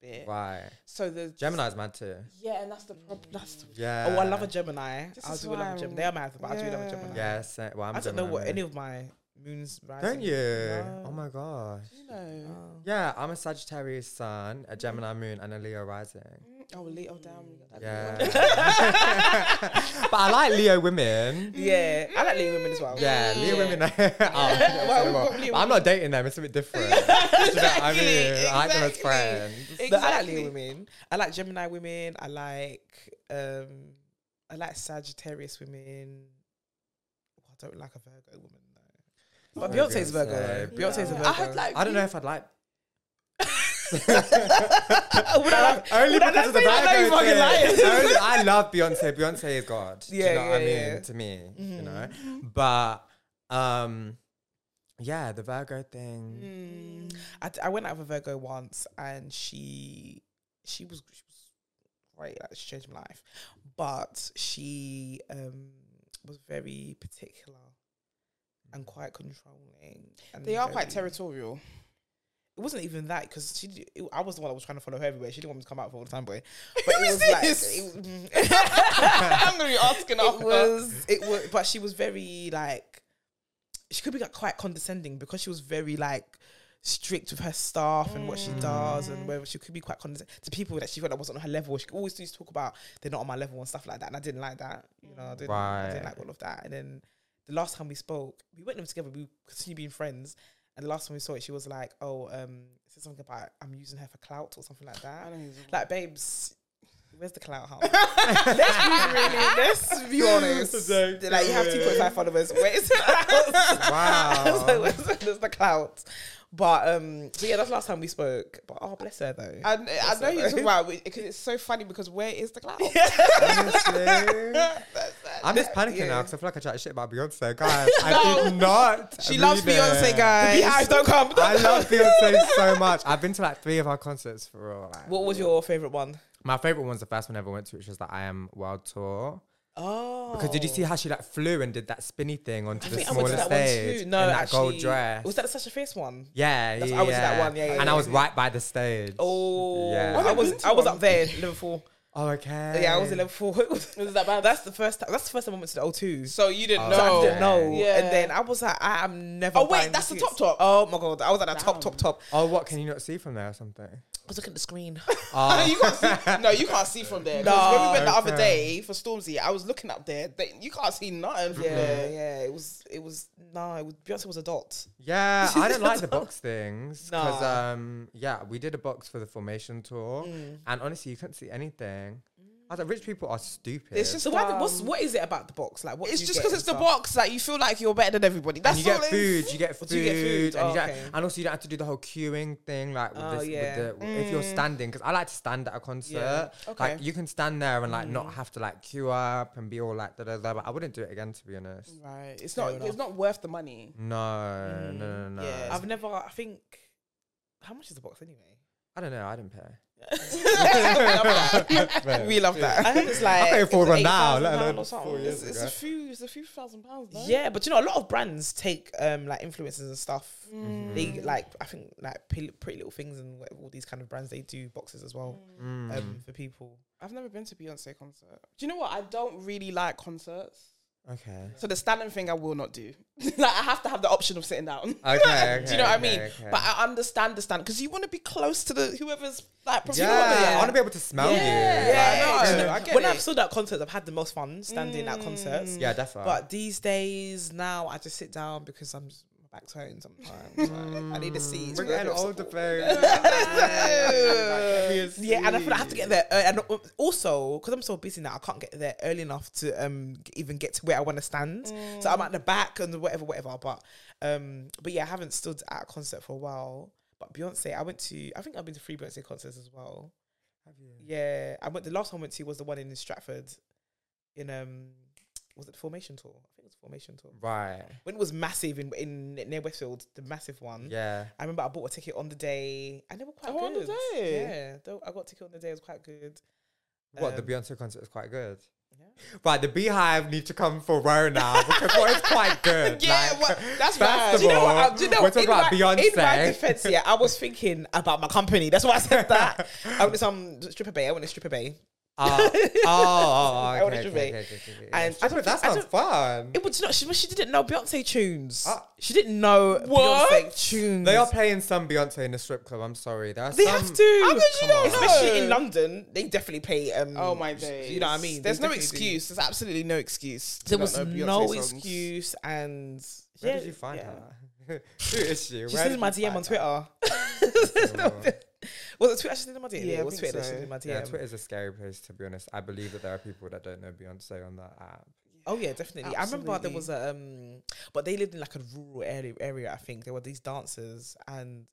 bit. Right. So the Gemini's mad too. Yeah, and that's the problem. That's the Yeah. oh, I love a Gemini. This I is do love a Gemini. I'm- They are mad, but I do love a Yeah. Gemini. Yeah, eh, sa- well, I'm I a don't know Gemini what moon. any of my moons rising. Don't you? No. Oh my gosh. you know. Oh. Yeah, I'm a Sagittarius sun, a mm-hmm. Gemini moon, and a Leo rising. Oh, Leo down. we got that Yeah. [laughs] But I like Leo women. Yeah, I like Leo women as well. Yeah, Leo women. [laughs] oh, Well, well. got Leo I'm not dating them. It's a bit different. [laughs] Do you know I mean? I like them as exactly. friends. No, I like Leo women. I like Gemini women. I like um I like Sagittarius women. Oh, I don't like a Virgo woman though. But I was Beyonce's gonna Virgo. say, though. Beyonce's a Virgo. I had like. I don't know if I'd like. [laughs] would I Only would I because of the say that? You Virgo fucking lying. thing. Only- [laughs] I love Beyonce. Beyonce is God. Yeah, you know what I yeah, mean? yeah. To me, you Mhm. know. But um, yeah, the Virgo thing. Mm. I, I went out with a Virgo once, and she she was she was great. Like she changed my life, but she um was very particular and quite controlling. And They are quite territorial. It wasn't even that because she. It, I was the one that was trying to follow her everywhere. She didn't want me to come out for all the time, boy. But it [laughs] was is like it, mm. [laughs] I'm gonna be asking it after. was it was but she was very like she could be like quite condescending because she was very like strict with her staff and what she mm. does and whether she could be quite condescending to people that she felt that wasn't on her level she always used to talk about they're not on my level and stuff like that and I didn't like that you know I didn't, I didn't like all of that and then the last time we spoke we went them together we continued being friends and the last time we saw it she was like oh um said something about I'm using her for clout or something like that. Like babes where's the clout huh? [laughs] let's be really let's be [laughs] honest. Like you have 2.5 followers. Where's the clout? Wow. [laughs] so where's the, the clout? But um so yeah that's the last time we spoke. But oh bless her though. And I know you're talking about because it's so funny because where is the clout? Honestly. I'm just panicking Yeah. now because I feel like I chatted shit about Beyonce, guys. I did not. She loves it. Beyonce, guys. the BeyHive don't come I love Beyonce so much. I've been to like three of her concerts for real. Like. what was your favorite one? My favorite one's the first one I ever went to, which was the I Am World Tour. Oh Because did you see how she like flew and did that spinny thing onto I the think I went smaller to one stage too. No, in that actually, gold dress? Was that the such a face one? yeah, That's- yeah, I went to that yeah. one, yeah, yeah, and yeah, I was yeah. right by the stage. Oh, Yeah. I I've was been to I was up there, in Liverpool. Oh, okay. Yeah, I was in Liverpool. [laughs] Was that bad? That's the first time. That's the first time I went to the O2. So you didn't Oh, know. So I didn't know. Yeah. And then I was like, I am never. Oh, wait, that's the tickets. top top? Oh my god, I was at that top, top, top. Oh, what can you not see from there or something? I was looking at the screen. Oh. [laughs] [laughs] you can't see. No, you can't see from there. 'Cause when we went the other day for Stormzy, I was looking up there. They, you can't see nothing from Yeah, there. yeah. It was. It was. No, it was, Beyonce was a dot. Yeah, I don't like the box [laughs] things because Nah. um yeah, we did a box for the formation tour, Mm. and honestly, you couldn't see anything. I was like, rich people are stupid. It's just So why? what's Um, what is it about the box? Like, what? It's just because and it's the box. Like you feel like you're better than everybody. That's and you all get food, you get food, you get food? and, Oh, you don't- okay. and also you don't have to do the whole queuing thing, like with Oh, this, yeah. with the, if you're Mm. standing, because I like to stand at a concert. Yeah. Okay. Like you can stand there and like Mm. not have to like queue up and be all like da da da. But I wouldn't do it again, to be honest. Right. It's Fair not. enough. It's not worth the money. No, no, no, no. yeah. I've never. I think. How much is the box anyway? I don't know. I didn't pay. We love that. I heard it's like. I pay for it's one now, let alone or something. It's, it's a few. It's a few thousand pounds. No? Yeah, but you know, a lot of brands take um like influencers and stuff. Mm. They like, I think, like Pretty, Pretty Little Things and whatever, all these kind of brands. They do boxes as well Mm. um for people. I've never been to Beyonce concert. Do you know what? I don't really like concerts. Okay. So the standing thing I will not do. [laughs] like I have to have the option of sitting down. Okay, [laughs] do you know what I mean? okay. But I understand the stand because you want to be close to the whoever's like performing. Yeah, I want to be able to smell Yeah, you. yeah, Like, no, uh, I get when it. I've stood at concerts, I've had the most fun standing at concerts. yeah, definitely. But these days now, I just sit down because I'm just, my back's hurting sometimes. Like, I need to see. We're with a getting older, support. babe. Yeah, and I feel like I have to get there, uh, and also because I'm so busy now, I can't get there early enough to um even get to where I want to stand. So I'm at the back and whatever, whatever. But um, but yeah, I haven't stood at a concert for a while. But Beyonce, I went to. I think I've been to three Beyonce concerts as well. Have you? Yeah, I went. The last one I went to was the one in Stratford, in um, was it the Formation Tour? I think it was Formation Tour. Right. When it was massive in in near Westfield, the massive one. Yeah. I remember I bought a ticket on the day, and they were quite Oh, good. on the day? Yeah, they- I got a ticket on the day. It was quite good. What the Um, Beyonce concert is quite good. Yeah. Right, the BeyHive need to come for row now because what is quite [laughs] good. Yeah, like, what- that's right. Do you know what? I- do you know we're talking about my, Beyonce. In my defense, yeah, I was thinking about my company. That's why I said that. [laughs] I went to some stripper bay. I went to stripper bay. Uh, [laughs] oh, oh, oh, I okay, okay, okay, okay, okay, okay. And I don't that I sounds don't- fun. It was not. She, she didn't know Beyonce tunes. Ah. she didn't know What? Beyonce tunes. They are playing some Beyonce in the strip club. I'm sorry. There are They some, have to. How could you Come not on. Especially in London, they definitely play. Um, Oh my days. You know what I mean? There's They no definitely do. excuse. There's absolutely no excuse. There was no songs. excuse, and Where yeah, did you find yeah. her? [laughs] Who is she? She Where in my DM on? Twitter. [laughs] was it Twitter? She slid in my DM. Yeah, it was Twitter. She so. slid in my DM. Yeah, Twitter's a scary place to be honest. I believe that there are people that don't know Beyonce on that app. Oh yeah, definitely. I remember there was a um, but they lived in like a rural area. Area, I think there were these dancers and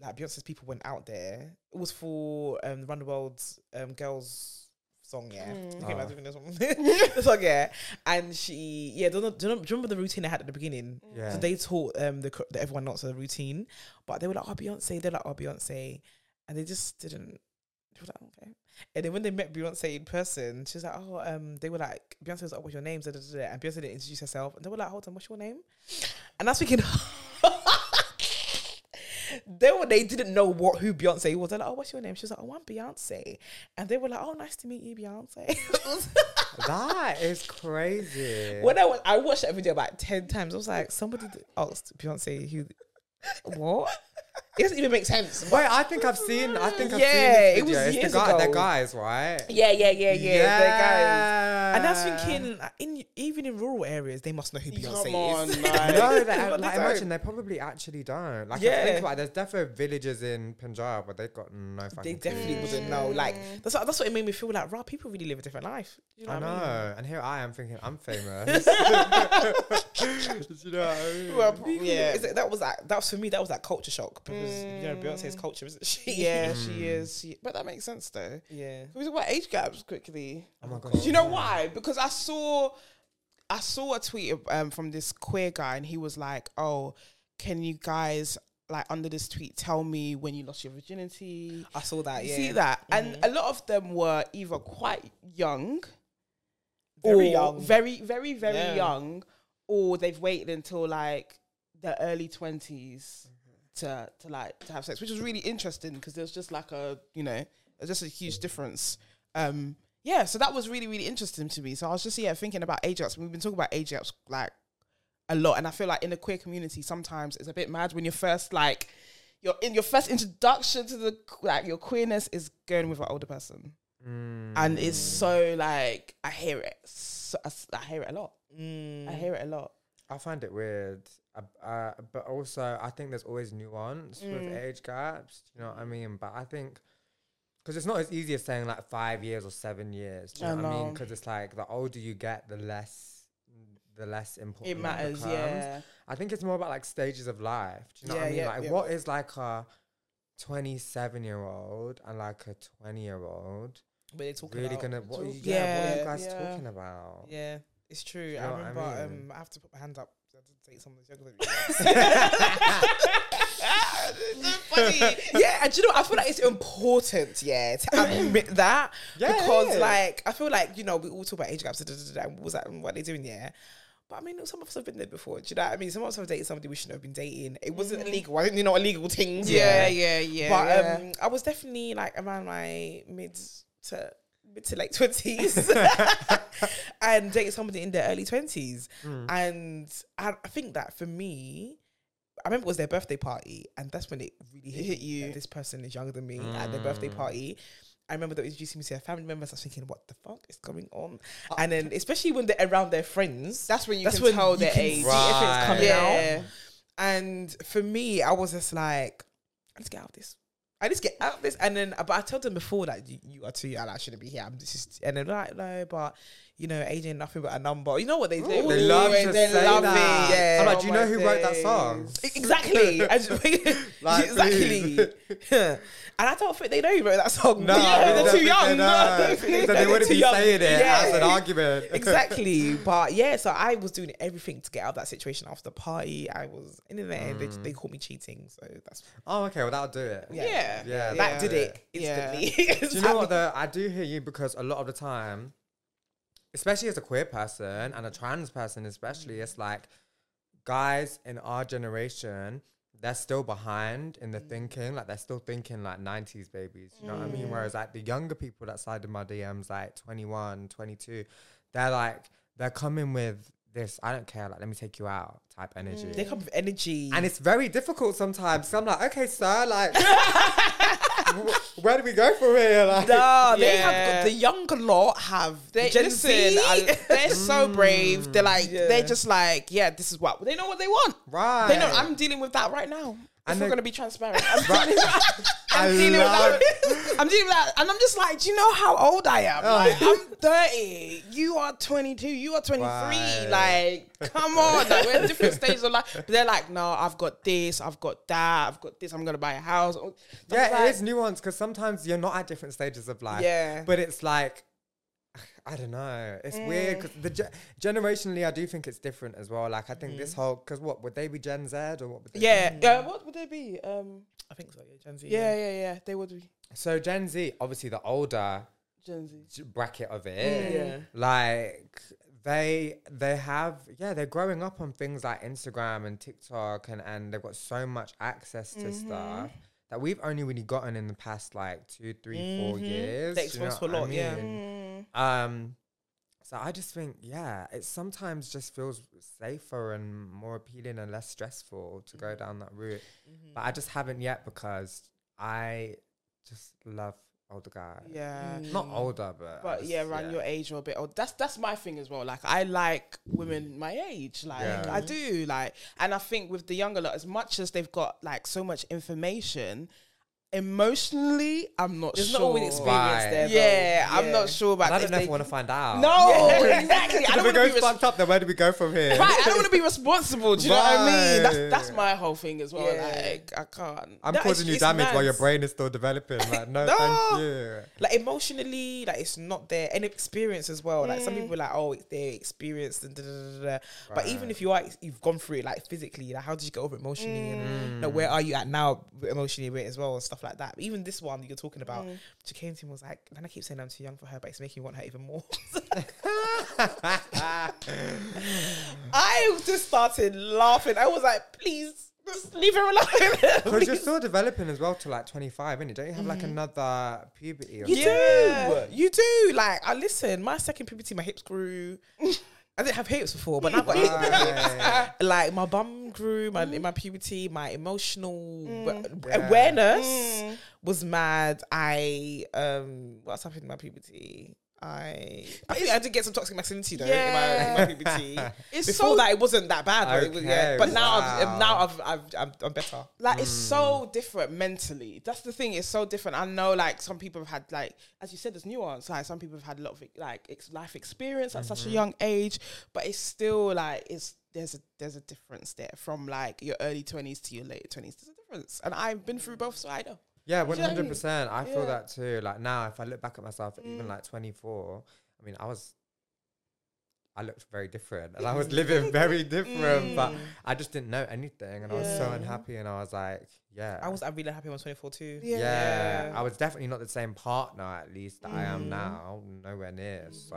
like Beyonce's people went out there. It was for um, Run the World's um, girls song, yeah. Mm. Okay, Oh. am I doing this one? [laughs] the song, yeah. And she, yeah, do you, know, do, you know, do you remember the routine I had at the beginning? Yeah. So they taught um the, the everyone else a routine, but they were like, "Oh Beyonce," they're like, "Oh Beyonce," and they just didn't. They were like, "Okay." And then when they met Beyonce in person, she's like, "Oh, um," they were like, Beyonce was like, "What's your name?" Da, da, da, da. And Beyonce didn't introduce herself, and they were like, "Hold on, what's your name?" And I was thinking. [laughs] They were they didn't know what who Beyonce was. They're like, oh, what's your name? She was like, oh, I'm Beyonce. And they were like, oh, nice to meet you, Beyonce. [laughs] that is crazy. when I was, I watched that video about ten times. I was like, somebody asked Beyonce who, what? It doesn't even make sense. Wait, I think I've seen. I think I've Yeah, seen this it was it's years the guy, they're guys, right? Yeah, yeah, yeah, yeah. They're guys. And I was Yeah. thinking, in even in rural areas, they must know who Beyonce Come on, is. like, [laughs] No, they, But like, imagine they probably actually don't. Like, Yeah. yeah. think about it, there's definitely villages in Punjab where they've got no fucking. They definitely clue. wouldn't know. Like that's what, that's what it made me feel like. Right, people really live a different life. You know I what know, I mean? and here I am thinking I'm [laughs] famous. [laughs] you know what I mean? Well, yeah. is it- that was like that was for me. That was like culture shock because you know Mm. Beyonce's culture, isn't she? yeah, Mm. she is. She, but that makes sense though. yeah. Can we talk about age gaps quickly? oh my god. Do you know why? Because I saw, I saw a tweet um, from this queer guy, and he was like, "Oh, can you guys like under this tweet tell me when you lost your virginity?" I saw that. You Yeah. see that, and Mhm. a lot of them were either quite young, Very or young. very, very, very Yeah. young, or they've waited until like the early 20s to to like to have sex, which was really interesting because there's just like a you know just a huge difference. Um, yeah, so that was really really interesting to me. So I was just yeah thinking about age gaps. We've been talking about age gaps like a lot, and I feel like in the queer community sometimes it's a bit mad when you're first like your in your first introduction to the like your queerness is going with an older person, Mm. and it's so like I hear it. So, I hear it a lot. Mm. I hear it a lot. I find it weird. Uh, uh, but also, I think there's always nuance with Mm. age gaps. You know what I mean? But I think because it's not as easy as saying like five years or seven years. Do you I know what I mean? Because it's like the older you get, the less, the less important It matters, becomes. yeah. I think it's more about like stages of life. Do you know what Yeah, I mean? yeah, like, yeah. what is like a 27 year old and like a 20 year old But they talking really about gonna? What? Are you, talk- yeah, what are you guys talking about? Yeah, it's true. you I know I remember. mean? um, I have to put my hand up to take someone younger than me. yeah, and you know. I feel like it's important, yeah, to admit [clears throat] that Yeah, because, yeah. like, I feel like you know we all talk about age gaps, da, da, da, da, and what was that, and what they doing, yeah. But I mean, some of us have been there before. Do you know what I mean? Some of us have dated somebody we shouldn't have been dating. It wasn't illegal. I didn't you know illegal things. Yeah, yeah, yeah. But yeah. um, I was definitely like around my mid to mid to late twenties, [laughs] [laughs] and dated somebody in their early twenties. Hmm. And I, I think that for me, I remember it was their birthday party, and that's when it really hit, Hit you. that This person is younger than me at their birthday hmm. party. I remember they were introducing me to their family members. I was thinking, what the fuck is going on? Uh, and then, especially when they're around their friends, that's when you that's can when tell their age. see if it's coming Yeah. out. And for me, I was just like, let's get out of this. I just get out of this. And then, but I told them before that you, you are too young. I shouldn't be here. I'm just, and they're like, no, but you know, age ain't nothing but a number. You know what they do? They They love Ooh, to they say love that. it. Yeah. I'm like, do you know my who wrote that song? Exactly. [laughs] [laughs] Like, exactly. [laughs] and I don't think they know who wrote that song. No, Yeah, they they're too young. they know. So they They're wouldn't too be young. saying it Yeah. as an argument. exactly. But yeah, so I was doing everything to get out of that situation after the party. I was in there. They, Mm. they caught me cheating. So that's Oh, okay. Well, that'll do it. yeah. Yeah. Yeah, That that'll did do it Yeah. instantly. Do you know what though? I do hear you because a lot of the time, especially as a queer person and a trans person, especially, it's like guys in our generation, they're still behind in the mm. thinking. Like they're still thinking like 90s babies. You know what I mean? Mm. Whereas like the younger people that slide in my DMs, like 21, 22, they're like, they're coming with this, I don't care, like, let me take you out type energy. Mm. They come with energy. And it's very difficult sometimes. So I'm like, okay, sir, like, [laughs] where do we go from here? Like, Nah, they Yeah. have the younger lot have They Gen listen. Z. I- [laughs] they're so brave. They're like Yeah. they're mm. just like yeah. This is what they know what they want. right. They know I'm dealing with that right now. If And we're gonna be transparent, I'm dealing, [laughs] I'm dealing with. I'm dealing with that, and I'm just like, do you know how old I am? Oh. Like, I'm 30. You are 22. You are 23. Right. Like, come on. Like, we're in different stages of life. But they're like, no, I've got this. I've got that. I've got this. I'm gonna buy a house. Yeah, like, it is nuanced because sometimes you're not at different stages of life. Yeah. But it's like, I don't know. It's weird because the ge- generationally, I do think it's different as well. Like, I think this whole because what would they be Gen Z or what would they? Yeah. Yeah. What would they be? Um. I think so, yeah, Gen Z. Yeah. Yeah. Yeah. They would be So Gen Z, obviously the older Gen Z. g- bracket of it, Yeah. like they they have yeah they're growing up on things like Instagram and TikTok and and they've got so much access to stuff that we've only really gotten in the past like two three four Mhm. years. They're do you know exposed to a what I lot, yeah. Mm. Um, so I just think, yeah, it sometimes just feels safer and more appealing and less stressful to go down that route. But I just haven't yet because I just love older guys. Yeah. Not older, but Mm. But just- yeah, around your age or a bit old. That's that's my thing as well. Like I like women my age. Like Yeah. I do. Like and I think with the younger lot, as much as they've got like so much information, emotionally, I'm not There's sure. not always experience Right. there. though. yeah, I'm not sure about And I don't know if they- I want to find out. No, [laughs] exactly. I don't it want to goes be res- fucked up, then where do we go from here? right. I don't want to be responsible. Do you know what I mean? That's that's my whole thing as well. Yeah. Like I can't. I'm No, causing it's- you it's damage while your brain is still developing. Like, no, [laughs] No. thank you. Like emotionally, like it's not there. And experience as well. Like some people are like, oh, it's their experience and da, da, da, da, da. But even if you are, you've gone through it like physically, like how did you get over it emotionally? And Mm. you know, where are you at now emotionally with it as well and stuff like that. But even this one that you're talking about, she came to me and was like, and I keep saying I'm too young for her, but it's making me want her even more. [laughs] I just started laughing. I was like, please, just leave her alone. [laughs] Because you're still developing as well to like 25, innit? Don't you have like mm. another puberty? Or You something? do. You do. Like, I listen, my second puberty, my hips grew. [laughs] I didn't have hips before, but now I've got [laughs] Right. like my bum grew, my in my puberty, my emotional wa- Yeah. awareness Mm. was mad. I um, what's happened in my puberty? I I think I did get some toxic masculinity though in, my, in my puberty. [laughs] It's Before so that, it wasn't that bad. Though. It was, yeah. But now, I've, now I've, I've, I'm, I'm better. like it's so Mm. different mentally. That's the thing. It's so different. I know, like some people have had, like as you said, there's nuance. Like some people have had a lot of like ex- life experience at Mm-hmm. such a young age, but it's still like it's there's a there's a difference there from like your early twenties to your late twenties. There's a difference, and I've been through both, so I know. Yeah, Do one you know what I hundred mean? percent. I feel Yeah. that too. Like now, if I look back at myself, at even Mm. like twenty four, I mean, I was, I looked very different, and I was [laughs] living very different. But Mm. I just didn't know anything, and I was so unhappy. And I was like, yeah, I was, I'm really happy when I was 24 too. Yeah. yeah, I was definitely not the same partner, at least that I am Mm. now. Nowhere near. So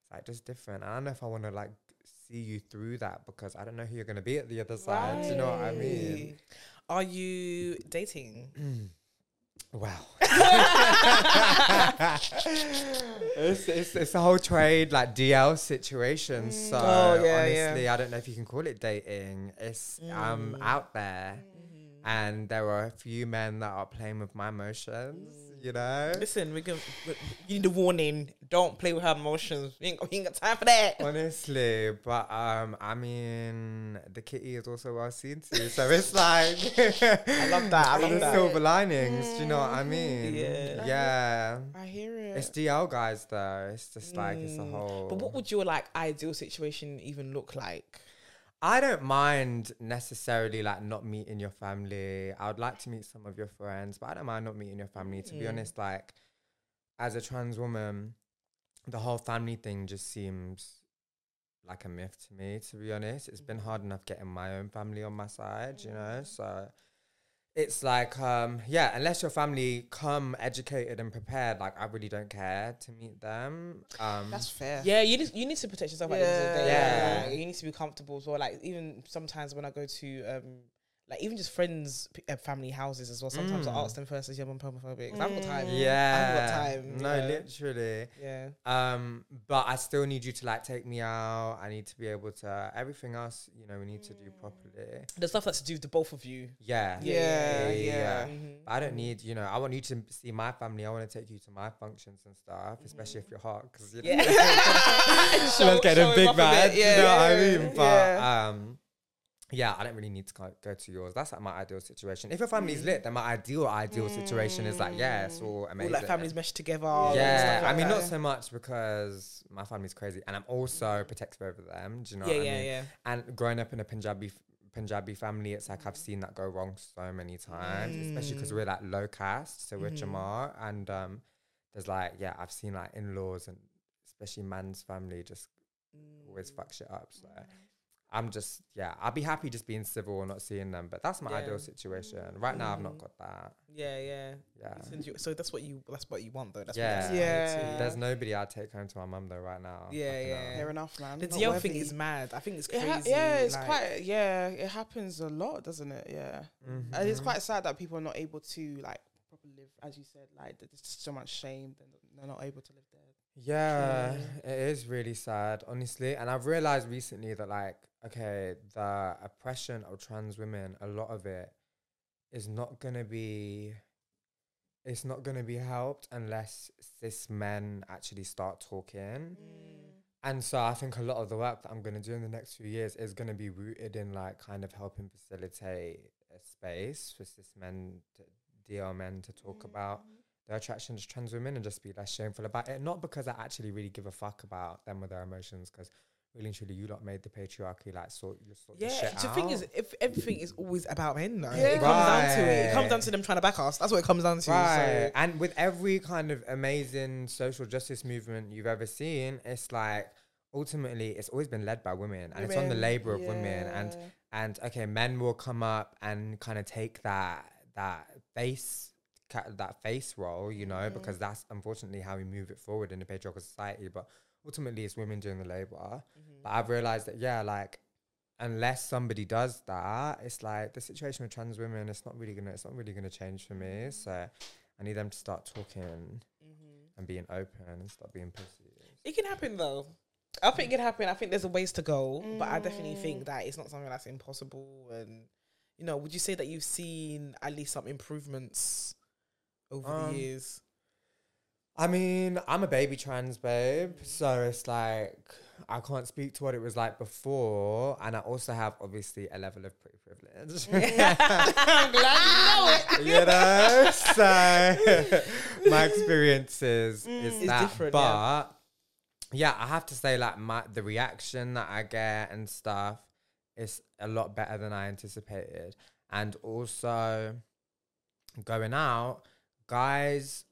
it's like just different. I don't know if I want to like see you through that because I don't know who you're gonna be at the other side. Do you know what I mean? Are you dating? [clears throat] Wow. [laughs] it's, it's, it's a whole trade like DL situation. So Oh, yeah, yeah. honestly, I don't know if you can call it dating. It's um out there. And there are a few men that are playing with my emotions, you know? Listen, we can. We, you need a warning. Don't play with her emotions. We ain't, we ain't got time for that. Honestly, but um, I mean, the kitty is also well seen too, so it's like [laughs] I love that. I [laughs] love the that. silver linings. Do you know what I mean? Yeah. yeah. I hear it. It's DL guys though. It's just like it's a Mm. whole. But what would your like ideal situation even look like? I don't mind necessarily like not meeting your family. I would like to meet some of your friends, but I don't mind not meeting your family. To be Mm. honest, like as a trans woman, the whole family thing just seems like a myth to me. To be honest, it's been hard enough getting my own family on my side, you know. So it's like, um, yeah, unless your family come educated and prepared, like I really don't care to meet them. Um, That's fair. Yeah, you need you need to protect yourself at the end of the day. Yeah. Like, you need to be comfortable as well. Like even sometimes when I go to um like even just friends p- uh, family houses as well. Sometimes I Mm. ask them first, "Is your mum homophobic?" 'Cause I haven't got time. yeah, I haven't got time. No, yeah. literally. Yeah. Um, but I still need you to like take me out. I need to be able to everything else, you know, we need to do properly. The stuff that's to do with the both of you. Yeah. Yeah, yeah. Mhm. I don't need, you know, I want you to see my family. I want to take you to my functions and stuff, especially if you're hot, because you know, [laughs] Yeah. so let's get show a him big off a man. bit, you know what I yeah, mean? But um, yeah, I don't really need to go, go to yours. That's like my ideal situation. If your family's lit, then my ideal ideal situation is like, yeah, it's all amazing. All like families meshed together. Yeah, stuff I mean, like not so much because my family's crazy, and I'm also protective over them. Do you know Yeah, what yeah, I mean? yeah. And growing up in a Punjabi Punjabi family, it's like I've seen that go wrong so many times, especially because Mm. we're like low caste, so we're Mhm. Chamar, and um, there's like yeah, I've seen like in laws and especially man's family just always Mm. fuck shit up. So I'm just yeah, I'll be happy just being civil and not seeing them, but that's my Yeah. ideal situation. Right now, I've not Mm. got that. Yeah, yeah. Yeah. You- So that's what you that's what you want though. That's Yeah. what Yeah. to. There's nobody I'd take home to my mum though right now. Yeah, Fucking yeah. hell. Fair enough, man. The Not DL thing is mad. I think it's It crazy. ha- yeah, it's like- quite. Yeah, it happens a lot, doesn't it? Yeah, and it's quite sad that people are not able to like properly live, as you said. Like there's so much shame that they're not able to live there. Yeah, it is really sad, honestly. And I've realized recently that, like, okay, the oppression of trans women, a lot of it is not going to be. It's not going to be helped unless cis men actually start talking. Mm. And so I think a lot of the work that I'm going to do in the next few years is going to be rooted in like kind of helping facilitate a space for cis men, to, DL men to talk mm-hmm. about their attraction to trans women and just be less shameful about it. Not because I actually really give a fuck about them or their emotions, because really and truly, you lot made the patriarchy like sort you sort Yeah, the shit the out. thing is, if everything is always about men, though, Yeah. it comes down to it. It comes down to them trying to back us. That's what it comes down to. Right. So, And with every kind of amazing social justice movement you've ever seen, it's like ultimately it's always been led by women and it's on the labor of women and and okay men will come up and kind of take that that face that face role you know Mm-hmm. because that's unfortunately how we move it forward in a patriarchal society but ultimately it's women doing the labor Mm-hmm. but i've realized that yeah like unless somebody does that it's like the situation with trans women it's not really gonna it's not really gonna change for Mm-hmm. me so i need them to start talking and being open and stop being pussy it can happen though. I think it can happen. I think there's a ways to go, but I Mm. definitely think that it's not something that's impossible. And you know, would you say that you've seen at least some improvements over Um, the years? I mean, I'm a baby trans babe, so it's like I can't speak to what it was like before, and I also have obviously a level of pretty privilege. [laughs] I'm glad you know it. you know, so [laughs] my experiences mm. is It's that, different, but yeah. yeah. I have to say, like my the reaction that I get and stuff is a lot better than I anticipated, and also going out, guys.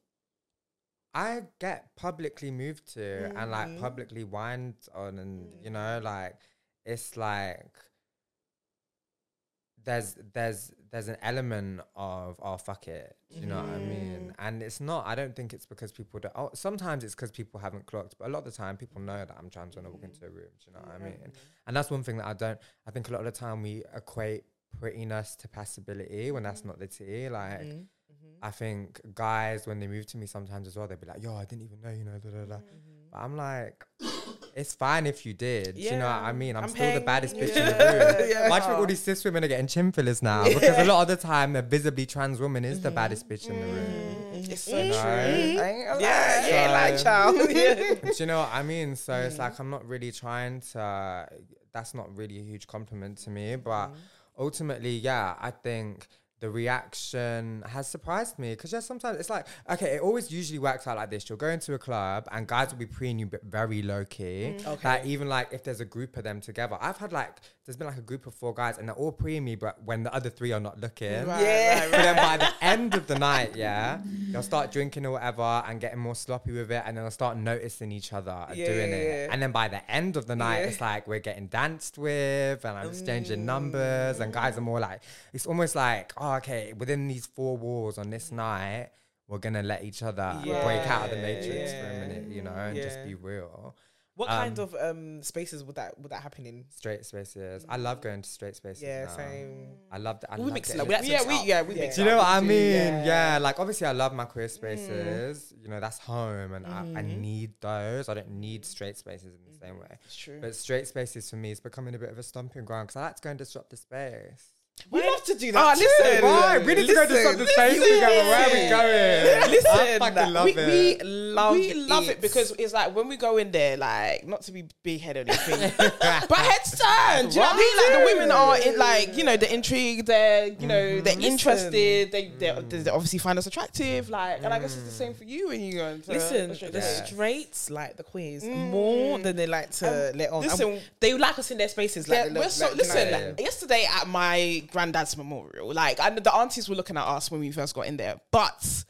I get publicly moved to and like Mhm. publicly whined on, and you know, mm-hmm. like it's like there's there's there's an element of oh fuck it do you know what i mean? Mm-hmm. And it's not i don't think it's because people don't oh sometimes it's because people haven't clocked but a lot of the time people know that i'm trans when i walk into a room do you know what i mean? Mm-hmm. And that's one thing that i don't i think a lot of the time we equate prettiness to passability when that's not the tea like. I think guys when they move to me sometimes as well they'd be like yo i didn't even know you know da, da, da. but i'm like it's fine if you did. Do you know what I mean? I'm, I'm still the baddest you. bitch in the room. [laughs] Yeah. Why do you think all these cis women are getting chin fillers now? [laughs] Because a lot of the time, a visibly trans woman is the baddest bitch in the room. It's so You true. know? I ain't Yeah, lie. yeah, like So- child. [laughs] yeah. Do you know what I mean? So it's like I'm not really trying to. That's not really a huge compliment to me, but ultimately, yeah, I think the reaction has surprised me because yeah, sometimes it's like okay, it always usually works out like this. You'll go into a club and guys will be preying you, but very low key. Mm. Okay. Like even like if there's a group of them together, I've had like there's been like a group of four guys and they're all preying me, but when the other three are not looking. Right, Yeah. right, But then by the end of the night, yeah, [laughs] they'll start drinking or whatever and getting more sloppy with it, and then they'll start noticing each other Yeah, doing yeah, it. yeah. And then by the end of the night, Yeah. it's like we're getting danced with, and I'm exchanging mm. numbers, and guys are more like, it's almost like, oh, okay, within these four walls on this night, we're gonna let each other break out of the Yeah, matrix for a minute, you know, and just be real. What kind Um, of um spaces would that would that happen in? Straight spaces. I love going to straight spaces. Yeah, now. same. I love that. I We love mix it getting up. We like Yeah, mix we- up. yeah, we mix do you know what I mean? yeah. Yeah. like obviously I love my queer spaces. You know, that's home and I, I need those. I don't need straight spaces in the same way. It's true. But straight spaces for me is becoming a bit of a stomping ground because I like to go and disrupt the space. We love to do that. Ah, oh, that. listen, too. Right, we need to go to the space listen. together. Where are we going? Listen, I fucking love we, it. we love we love it it because it's like when we go in there, like not to be big head or anything, [laughs] but heads turn. Do you know what I mean? Like the women are in, like you know they're intrigued, they're you know mm-hmm. they're Listen. interested, they they mm. they obviously find us attractive. Like, and I guess it's the same mm. for you when you go into Listen, a straight the date. straights like the queens mm. more than they like to Um, let on. And listen- they like us in their spaces. Like, Yeah, we're look- so, like, listen, like- like- yesterday at my granddad's memorial, like I, the aunties were looking at us when we first got in there, but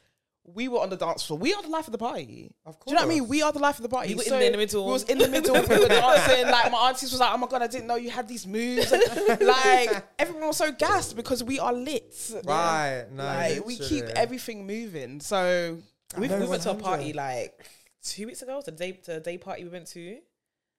we were on the dance floor. We are the life of the party. Of Do you know what I mean? We are the life of the party. You were in there in the middle. We was in the middle. we were dancing. Like my aunties was like, "Oh my god, I didn't know you had these moves." And, [laughs] like everyone was so gassed because we are lit. Right, no, like we keep everything moving. So we, went to a party like two weeks ago. To the day to the day party we went to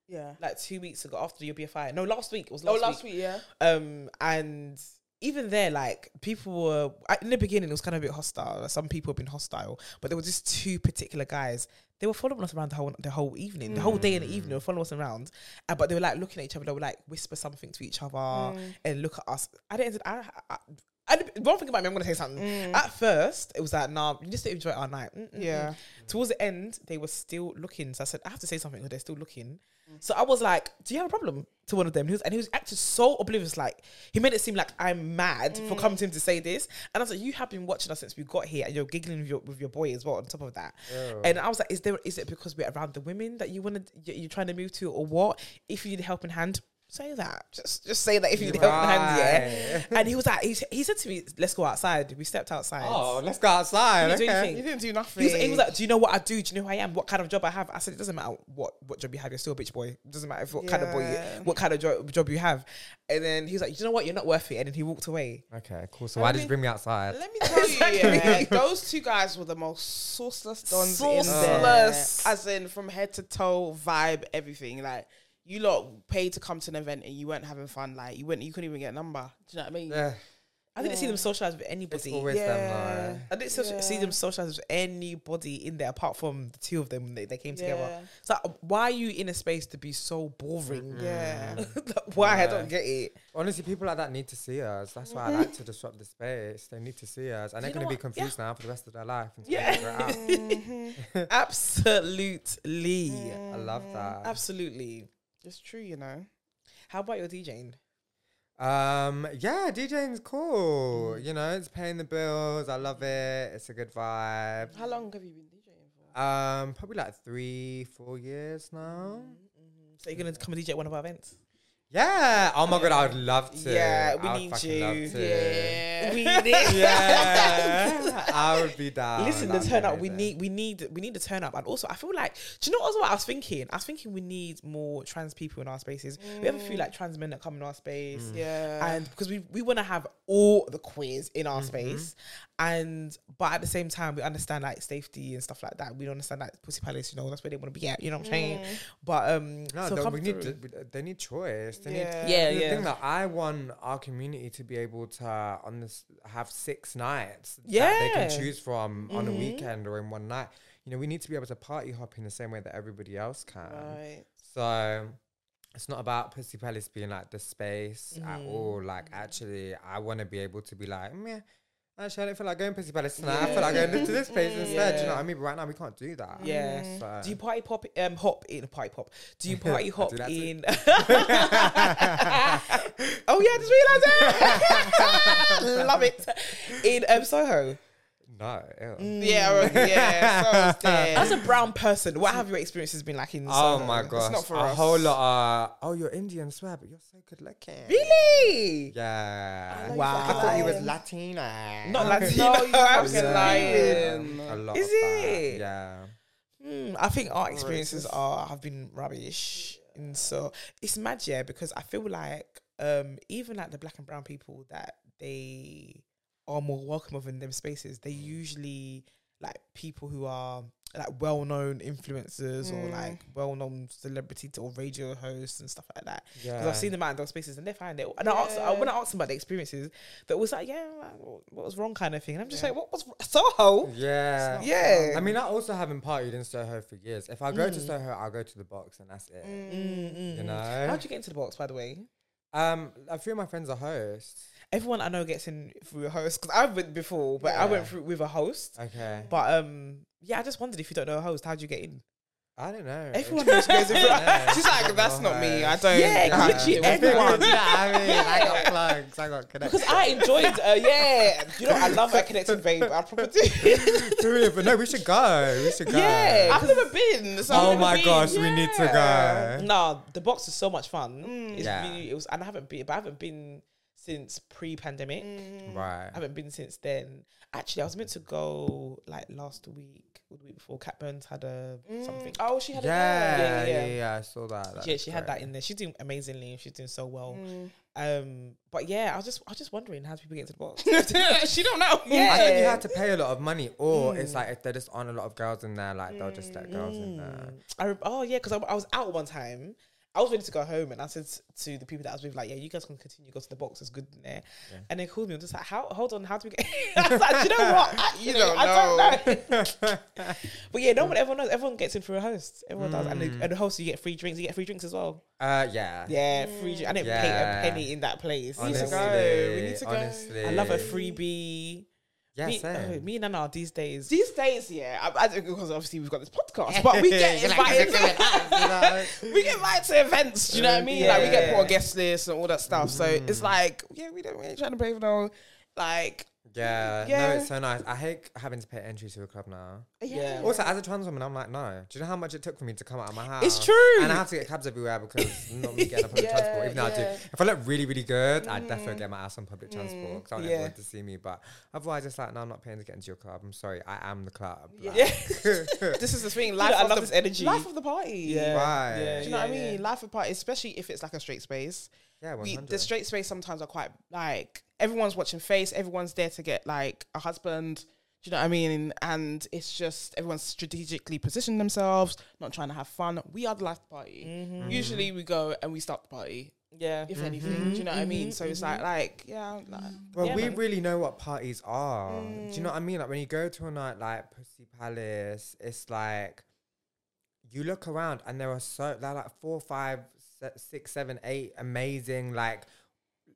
yeah. like two weeks ago after your BFI. No, last week it was last Oh, last, last week. week, yeah. Um, and even there, like people were in the beginning, it was kind of a bit hostile. Some people have been hostile, but there were just two particular guys. They were following us around the whole the whole evening, the whole day and the evening. They were following us around, uh, but they were like looking at each other. They would like whisper something to each other and look at us. I didn't. I, I, I, one thing about me, I'm gonna say something. At first, it was like, nah, you just didn't enjoy our night. Mm, mm, Yeah. mm. Towards the end, they were still looking. So I said, I have to say something because they're still looking. So I was like, "Do you have a problem?" To one of them, he was, and he was acting so oblivious. Like he made it seem like I'm mad for coming to him to say this. And I was like, "You have been watching us since we got here, and you're giggling with your with your boy as well." On top of that, and I was like, "Is there? Is it because we're around the women that you want to you're trying to move to, or what? If you need a helping hand." Say that. Just just say that if you need a helping hand, yeah. And he was like, he, he said to me, "Let's go outside." We stepped outside. Oh, let's go outside. You didn't do okay. anything. You didn't do nothing. He was, he was like, "Do you know what I do? Do you know who I am? What kind of job I have?" I said, "It doesn't matter what what job you have. You're still a bitch boy. It doesn't matter if what kind of boy, you, what kind of jo- job you have." And then he was like, "You know what? You're not worth it." And then he walked away. Okay, cool. So why did you bring me outside? Let me [laughs] tell you, yeah, those two guys were the most sauceless dons in there. Sauceless. As in, from head to toe, vibe, everything. Like, you lot paid to come to an event and you weren't having fun. Like, you went, you couldn't even get a number. Do you know what I mean? Yeah. I didn't see them socialize with It's anybody. always them Yeah. I didn't soci- see them socialize with anybody in there apart from the two of them when they, they came together. Yeah. So uh, why are you in a space to be so boring? Yeah. [laughs] Like, why I don't get it. Honestly, people like that need to see us. That's why I like to disrupt the space. They need to see us, and Do they're gonna be what? confused now for the rest of their life. Until Yeah. they figure it out. [laughs] Absolutely, I love that. absolutely. It's true, you know. How about your DJing? Um, yeah, DJing's cool. You know, it's paying the bills. I love it. It's a good vibe. How long have you been DJing for? Um, probably like three, four years now. So you're gonna come and DJ at one of our events? Yeah. Oh my god, I would love to. Yeah, we I would need you. love to. Yeah. We need [laughs] Yeah, [laughs] I would be down. Listen, the turn up. We need, we need, we need the turn up, and also I feel like, do you know also what I was thinking? I was thinking we need more trans people in our spaces. We have a few like trans men that come in our space, Yeah. and because we we want to have all the queers in Mm-hmm. our space, and but at the same time we understand like safety and stuff like that. We don't understand like pussy palace, you know, that's where they want to be at. You know what I'm saying? But um, No, so they- we need. through. To, they need choice. They Yeah. need. Yeah, the yeah. thing that I want our community to be able to on this have six nights that they can choose from on a Mhm. weekend or in one night. You know, we need to be able to party hop in the same way that everybody else can. right. So it's not about Pussy Palace being like the space at Mhm. all. Like actually, I want to be able to be like, yeah. Actually, I don't feel like going Pussy Palace tonight. I feel like going to this place instead. Do you know what I mean? But right now, we can't do that. Yeah. So. Do you party pop um hop in party pop? Do you [laughs] party hop do in? [laughs] [laughs] oh yeah, I just realised it. Love it. In um, Soho. No. ew. Yeah, okay, yeah. So it's. [laughs] As a brown person, what have your experiences been like in Oh Soho? my gosh. not for a us. whole lot of, oh, you're Indian, swear, but you're so good looking. Really? Yeah. Oh, Wow. I thought you was lying. Latina. Not No, Latino. you fucking absolutely. lying. A lot Is of that, it? Yeah. Hmm, I think our experiences Racist. are have been rubbish, and so it's mad, yeah, because I feel like um even like the black and brown people that they are more welcome of in them spaces, they usually like people who are like well known influencers or Mm. like well known celebrity or radio hosts and stuff like that. Because Yeah. I've seen them out in those spaces and they're fine. They, and I asked, I, Yeah. when I asked them about the experiences, that was like, yeah, like, what was wrong, kind of thing. And I'm just Yeah. like, what was Soho? Yeah. not Yeah. I mean, I also haven't partied in Soho for years. If I go to Mm. Soho, I'll go to the box and that's it. Mm, mm, You mm. know? How'd you get into the box, by the way? Um, a few of my friends are hosts. Everyone I know gets in through a host because I've been before, but I went through with a host. Okay. But um, yeah, I just wondered if you don't know a host, how'd you get in? I don't know. Everyone knows goes in. [laughs] Yeah. She's like, that's not me. I don't. Yeah, I literally don't- everyone. [laughs] yeah, I mean, I got plugs. I got connections. Because I enjoyed, uh, yeah, you know, I love that connected babe. I probably [laughs] do. but no, we should go. We should go. Yeah. I've never been. So Oh I've my never gosh, been. we need to go. no, the box is so much fun. Mm. It's Yeah. really, it was, and I haven't been, but I haven't been since pre-pandemic. Mm. Right. I haven't been since then. Actually, I was meant to go like last week or the week before. Cat Burns had a something. Oh, she had Yeah, a yeah, yeah, yeah, yeah. I saw that. That's yeah, she had that in there. She's doing amazingly. She's doing so well. Mm. Um, but yeah, I was just, I was just wondering how do people get into the box. [laughs] she don't know. [laughs] Yeah. I think you have to pay a lot of money, or it's Mm. like if there just aren't a lot of girls in there, like they'll just let girls in there. Mm. I re- oh yeah, because I, I was out one time. I was ready to go home, and I said to the people that I was with, like, "Yeah, you guys can continue. Go to the box. It's good in there." Yeah. And they called me. and just like, "How? Hold on. How do we get?" [laughs] I was like, "Do "You know what? [laughs] Actually, You don't I don't know." [laughs] but yeah, no one, everyone knows. Everyone gets in through a host. Everyone does, and the, Mm. and the host, you get free drinks. You get free drinks as well. Uh, yeah. Yeah, free. Drink. I didn't pay a penny in that place. We need to go. We need to go. honestly. I love a freebie. Yeah, me, uh, same. oh, me and Nana these days. These days, yeah, I, I, because obviously we've got this podcast, [laughs] but we get You're like, invited. "Give it us," you know? [laughs] we get invited to events. Do you know what I mm, mean? Like we get put on guest lists and all that stuff. So it's mm. like, yeah, we don't really trying to pay for no, like, Yeah, Yeah. no, it's so nice. I hate having to pay entry to a club now. Yeah. Also, as a trans woman, I'm like, no. Do you know how much it took for me to come out of my house? It's true. And I have to get cabs everywhere because not me getting on public [laughs] Yeah, transport. Even though I do. If I look really, really good, I'd definitely mm. get my ass on public mm. transport because I want yeah. everyone to see me. But otherwise, it's like, no, I'm not paying to get into your club. I'm sorry, I am the club. Like, Yeah. [laughs] this is the thing. [laughs] Life I of love the, this energy. Life of the party. Yeah. Right. Yeah, Do you know what I mean? yeah. Life of the party, especially if it's like a straight space. yeah, We, 100. the straight space sometimes are quite like everyone's watching face. Everyone's there to get like a husband. Do you know what I mean? And it's just everyone's strategically positioned themselves, not trying to have fun. We are the life of the party. Mm-hmm. Usually we go and we start the party. Yeah. if anything. Do you know what I mean? mhm, So it's like, like, yeah, like, Well, Yeah, we man. really know what parties are. Do you know Mm. what I mean? Like when you go to a night like Pussy Palace, it's like you look around and there are so there are like four, five, se- six, seven, eight amazing like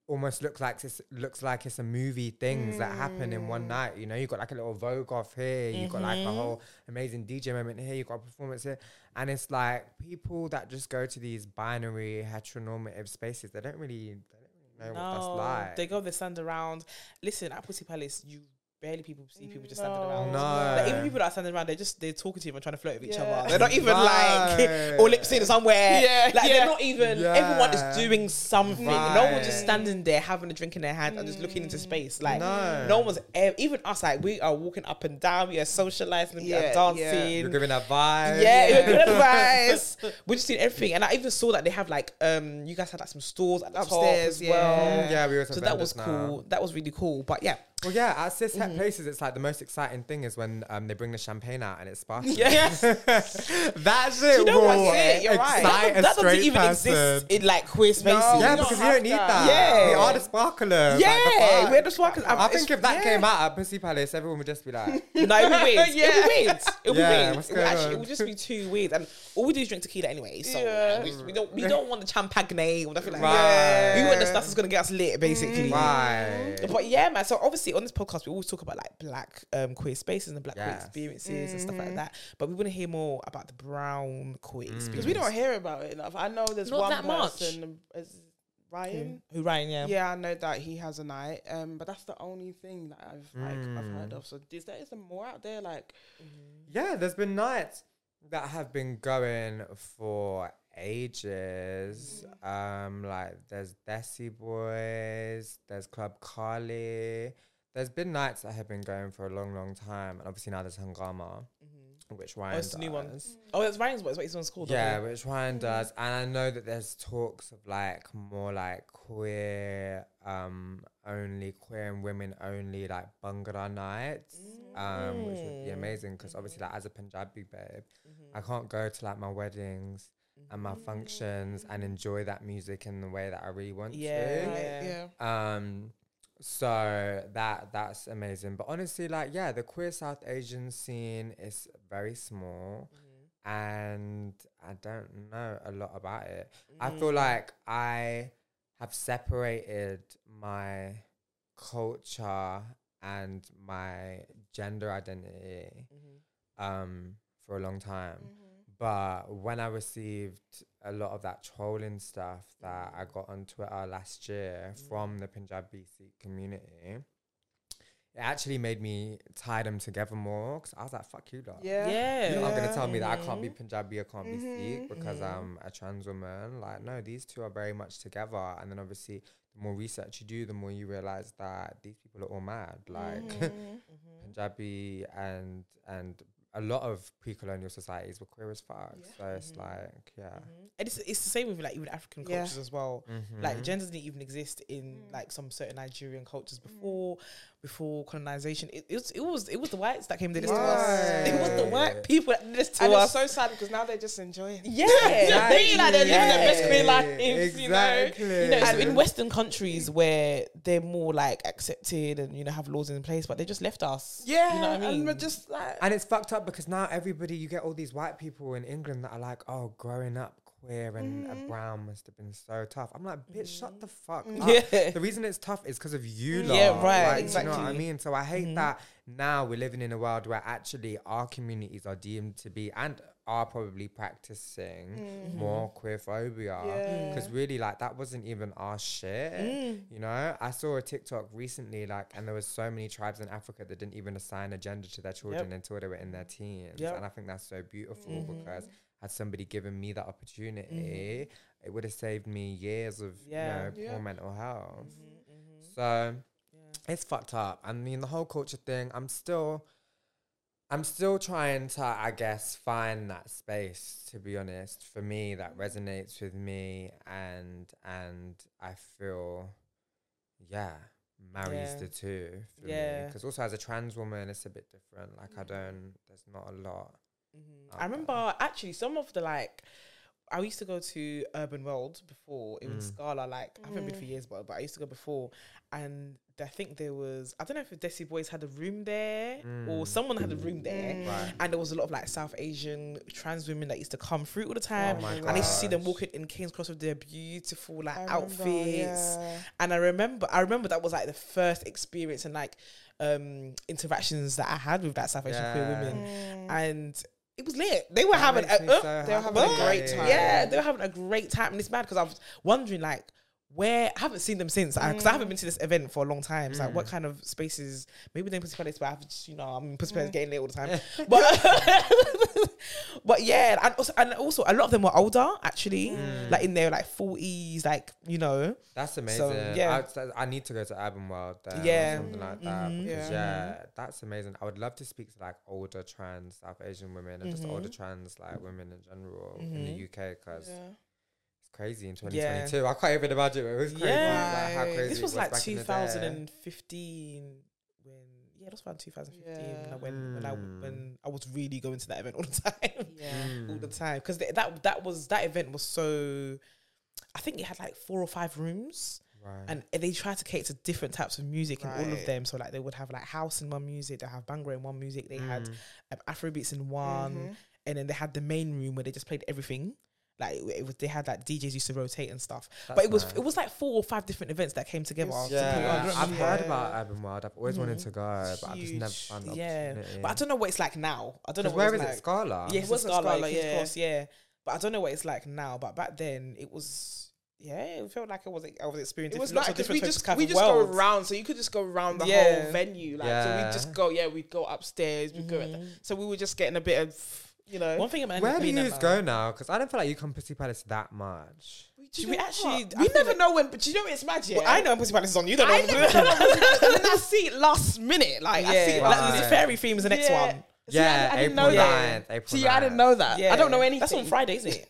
almost looks like it's looks like it's a movie things that happen in one Mm. night. You know, you got like a little Vogue off here, you got like a Mhm. whole amazing DJ moment here, you got a performance here, and it's like people that just go to these binary heteronormative spaces. They don't really, they don't really know what that's like. They go, they stand around. Listen, at Pussy Palace, you barely people see people just standing around. No. Like, even people that are standing around, they're just they're talking to you and trying to flirt with each Yeah. other. They're not even like Right. or lip sync somewhere. Yeah, like yeah. they're not even. Everyone is doing something. No one's just standing there having a drink in their hand and just looking into space. Like No. no, one's ev- even us. Like we are walking up and down. We are socializing. We Yeah, are yeah. dancing. You're giving that vibe. Yeah, Yeah. good [laughs] advice. We're just doing everything, and I even saw that they have like um, you guys had like some stores at the top Upstairs, as yeah. well. Yeah, we also So that was cool. That was really cool. But yeah, Well, yeah, at cis het places, it's like the most exciting thing is when um, they bring the champagne out and it's sparkling. yeah. [laughs] That's it. you know what's it? You're right. that, that doesn't even person. exist in like queer spaces. No, Yeah, because you don't need that. that. Yeah. we are the sparklers. Yeah, like, the we're the sparkers. I think if that yeah. came out at Pussy Palace, everyone would just be like, [laughs] No, it would be weird. Yeah. It would be weird. It would [laughs] Yeah, be weird. what's It would going actually, it would just be too weird. And all we do is drink tequila anyway. So Yeah. we, we don't we don't want the champagne or nothing like Right. that. We want the stuff that's gonna get us lit, basically. right. But yeah, man. So obviously on this podcast we always talk about like black um, queer spaces and black queer Yes. experiences and stuff like that. But we want to hear more about the brown queer experience. because we don't hear about it enough. I know there's Not one that much. person, is Ryan. Who Ryan? Yeah. Yeah, I know that he has a night, um, but that's the only thing that I've like I've heard Mm. of. So is there is there more out there? Like, Yeah, there's been nights that have been going for ages. Um, like there's Desi Boys, there's Club Kali. There's been nights that have been going for a long, long time, and obviously now there's Hungama, which Ryan Oh, it's the new one. does. Oh, that's Ryan's what? It's what his one's called. Yeah, which Ryan does, and I know that there's talks of like more like queer, um, only queer and women only like Bhangra nights, um, which would be Mm. amazing because obviously like as a Punjabi babe, Mm-hmm. I can't go to like my weddings and my functions and enjoy that music in the way that I really want Yeah. to. right, Yeah. Um, so that that's amazing. But honestly, like yeah, the queer South Asian scene is very small, mm-hmm. and I don't know a lot about it. I feel mm. like I have separated my culture and my gender identity mm-hmm. um for a long time. Mm-hmm. But when I received a lot of that trolling stuff that I got on Twitter last year from the Punjabi Sikh community, it actually made me tie them together more because I was like, fuck you, lot. yeah, Yeah. You're not going to tell me that I can't be Punjabi, I can't be Mhm. Sikh because I'm a trans woman. Like, no, these two are very much together. And then obviously, the more research you do, the more you realize that these people are all mad. Like, Mhm. [laughs] Punjabi and and a lot of pre-colonial societies were queer as fuck. Yeah. So it's mm-hmm. like, yeah. Mm-hmm. And it's, it's the same with like even African Yeah. cultures as well. Mhm. Like mm-hmm. gender didn't even exist in mm. like some certain Nigerian cultures mm. before before colonization. It, it was it was it was the whites that came to this to us. It was the white people that did this to And us. it's so sad because now they're just enjoying. yeah, they [laughs] like they're living their best queer lives. Exactly. You know, you know. So in Western countries where they're more like accepted and you know have laws in place, but they just left us. Yeah, you know what I mean. and we're just like, And it's fucked up because now everybody, you get all these white people in England that are like, oh, growing up queer and a mm-hmm. brown must have been so tough. I'm like, bitch, shut mm-hmm. the fuck mm-hmm. up. Yeah. The reason it's tough is because of you, Yeah, right, Like, Do you know what I mean? So I hate that now we're living in a world where actually our communities are deemed to be and are probably practicing more queer phobia. Yeah. Because really, like, that wasn't even our shit. Mm. You know, I saw a TikTok recently, like, and there was so many tribes in Africa that didn't even assign a gender to their children until they were in their teens. Yep. And I think that's so beautiful because had somebody given me that opportunity, mm-hmm. it would have saved me years of Yeah. you know Yeah. poor mental health. Mm-hmm, mm-hmm. So it's fucked up. I mean, the whole culture thing. I'm still, I'm still trying to, I guess, find that space. To be honest, for me, that resonates with me, and and I feel, yeah, marries Yeah. the two for me. Yeah. Because also as a trans woman, it's a bit different. Like I don't, there's not a lot. I remember actually some of the like I used to go to Urban World before. It was Mm. Scala. Like I haven't been for years, but but I used to go before, and I think there was I don't know if Desi Boys had a room there or Mm. someone had a room there. Mm. Right. And there was a lot of like South Asian trans women that used to come through all the time. Oh my and I used to see them walking in King's Cross with their beautiful like I remember, outfits. yeah. And I remember, I remember that was like the first experience and like um interactions that I had with that South Asian queer women, Mm. and it was lit. They were That having, a, uh, so they were having a great time. Yeah, they were having a great time, and it's mad because I was wondering like. Where I haven't seen them since because I haven't been to this event for a long time. So like, what Mm. kind of spaces? Maybe they're in Pussy Palace, but I've just you know I'm in Pussy Palace getting late all the time. [laughs] but [laughs] but yeah, and also, and also a lot of them were older actually, Mm. like in their like forties, like you know. That's amazing. So, yeah. I, I need to go to Urban World there Yeah. or something like that. Mhm. Because, Yeah. yeah. that's amazing. I would love to speak to like older trans South Asian women and just Mhm. older trans like women in general in Mhm. the UK because Yeah. It's crazy in Yeah. 2022. I can't even imagine it. It was crazy. Like, how crazy This it was like back in the day. 2015 when yeah, it was around 2015 when, I Yeah. when, when I Mm. when I was really going to that event all the [laughs] time, Yeah. all the Mm. time because that that was that event was so. I think it had like four or five rooms, Right. and they tried to cater to different types of music in all of them. So like they would have like house in one music, they have bhangra in one music, they had Mm. um, Afrobeats in one, Mhm. and then they had the main room where they just played everything. Like it was, they had like DJs used to rotate and stuff. but it was nice. it was like four or five different events that came together. It's- to put on. Yeah, I I've heard about Urban World. I've always wanted Mhm. to go, but I've just never found the Yeah, opportunity. but I don't know what it's like now. I don't know Because what where it's is like. it? Scala. Yeah, It it was was Scala, Scala, King's yeah. Cross, yeah. But I don't know what it's like now. But back then, it was yeah, it felt like I was I was experiencing It was like because we just we just of go around, so you could just go around the Yeah. whole venue. Like so, we just go. Yeah, we'd go upstairs. We go. At the, Mhm. so we were just getting a bit of you know. One thing about Where do being you a- go now? Because I don't feel like you come Pussy Palace that much. We, Should we actually- I We never know when, but you know it's magic. Well, I know Pussy Palace is on. You don't know. I never know. and then [laughs] I see it last minute. Like I see yeah, like, the fairy theme is the next Yeah. one. See, I- yeah, I didn't April know that. April See, I didn't know that. Yeah, I don't know anything. That's on Friday, isn't it?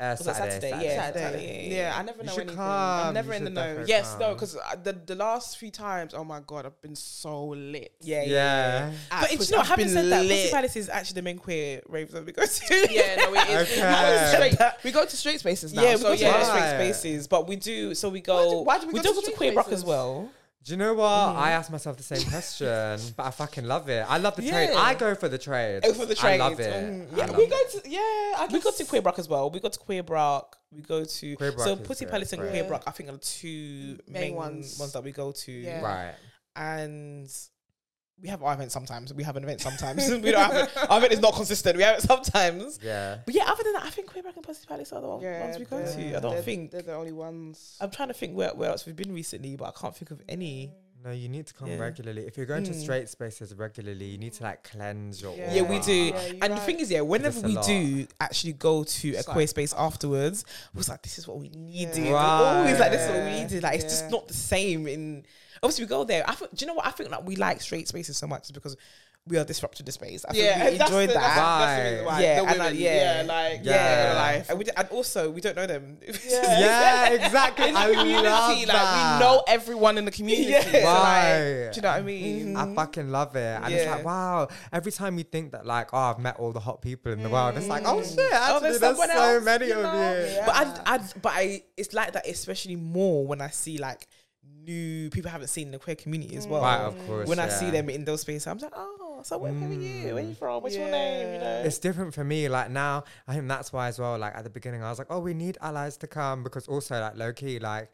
Uh, Was that Saturday, Saturday? Yeah. Saturday. Saturday. Yeah, I never You know anything. come. I'm never You in the know. definitely Yes, no, because the the last few times, oh my god, I've been so lit. Yeah, yeah. Yeah. At But it's Pussy- you know, having been said that, Pussy. Palace is actually the main queer rave that we go to. [laughs] Yeah, no, it is. Okay. We, go to straight, [laughs] we go to straight spaces now. Yeah, we so go to yeah. yeah. straight Right. spaces, but we do. So we Why go. do- why do we we go do to go to straight queer rock as well. Do you know what? Mhm. I asked myself the same question, but I fucking love it. I love the trade. I go for the trade. Oh, for the trade. I love it. Mm, yeah, love we it. go to yeah. I We go to Queer Bruk as well. We go to Queer Bruk. We go to Queer so Bruk is Pussy great, Palace and great. Queer Bruk. I think are the two Main main, ones. ones. that we go to. Yeah. Right. And we have our events sometimes. We have an event sometimes. [laughs] we don't have it. Our event is not consistent. We have it sometimes. Yeah. But yeah, other than that, I think Queer Bruk and Pussy Palace are the one- Yeah, ones we go to. I don't they're- think. they're the only ones. I'm trying to think where, where else we've been recently, but I can't think of any. No, you need to come Yeah. regularly. If you're going to Mm. straight spaces regularly, you need to like cleanse your Yeah. Yeah, we do. Yeah, you're and the thing is, yeah, whenever we do actually go to a It's queer like- space afterwards, we was like, this is what we need. Yeah. dude. Always like, this is what we Right. needed. Like, it's Yeah. just not the same. In obviously, we go there. I think, do you know what? I think like we like straight spaces so much is because we are disrupting the space. I think yeah, we that's enjoy the, that. That's, that's the reason why. Yeah, the and, like, yeah, yeah. like Yeah. yeah, life. And, we, d- and also, we don't know them. [laughs] Yeah. [laughs] Yeah, exactly. in the I community, love like that. we know everyone in the community. Yeah. So, like, do you know what I mean? Mhm. I fucking love it. And it's like, wow, every time you think that, like, oh, I've met all the hot people in the world, it's like, oh Mm. shit, actually, there's there's, so else, many you of you. Yeah. But I, I, but I, it's like that especially more when I see like new people I haven't seen in the queer community as well. Right, of course. when I see them in those spaces, I'm like, oh, so where, where are you? Where are you mm. from? What's your name? You know. It's different for me. Like now, I think that's why as well. Like at the beginning, I was like, oh, we need allies to come because also like low key, like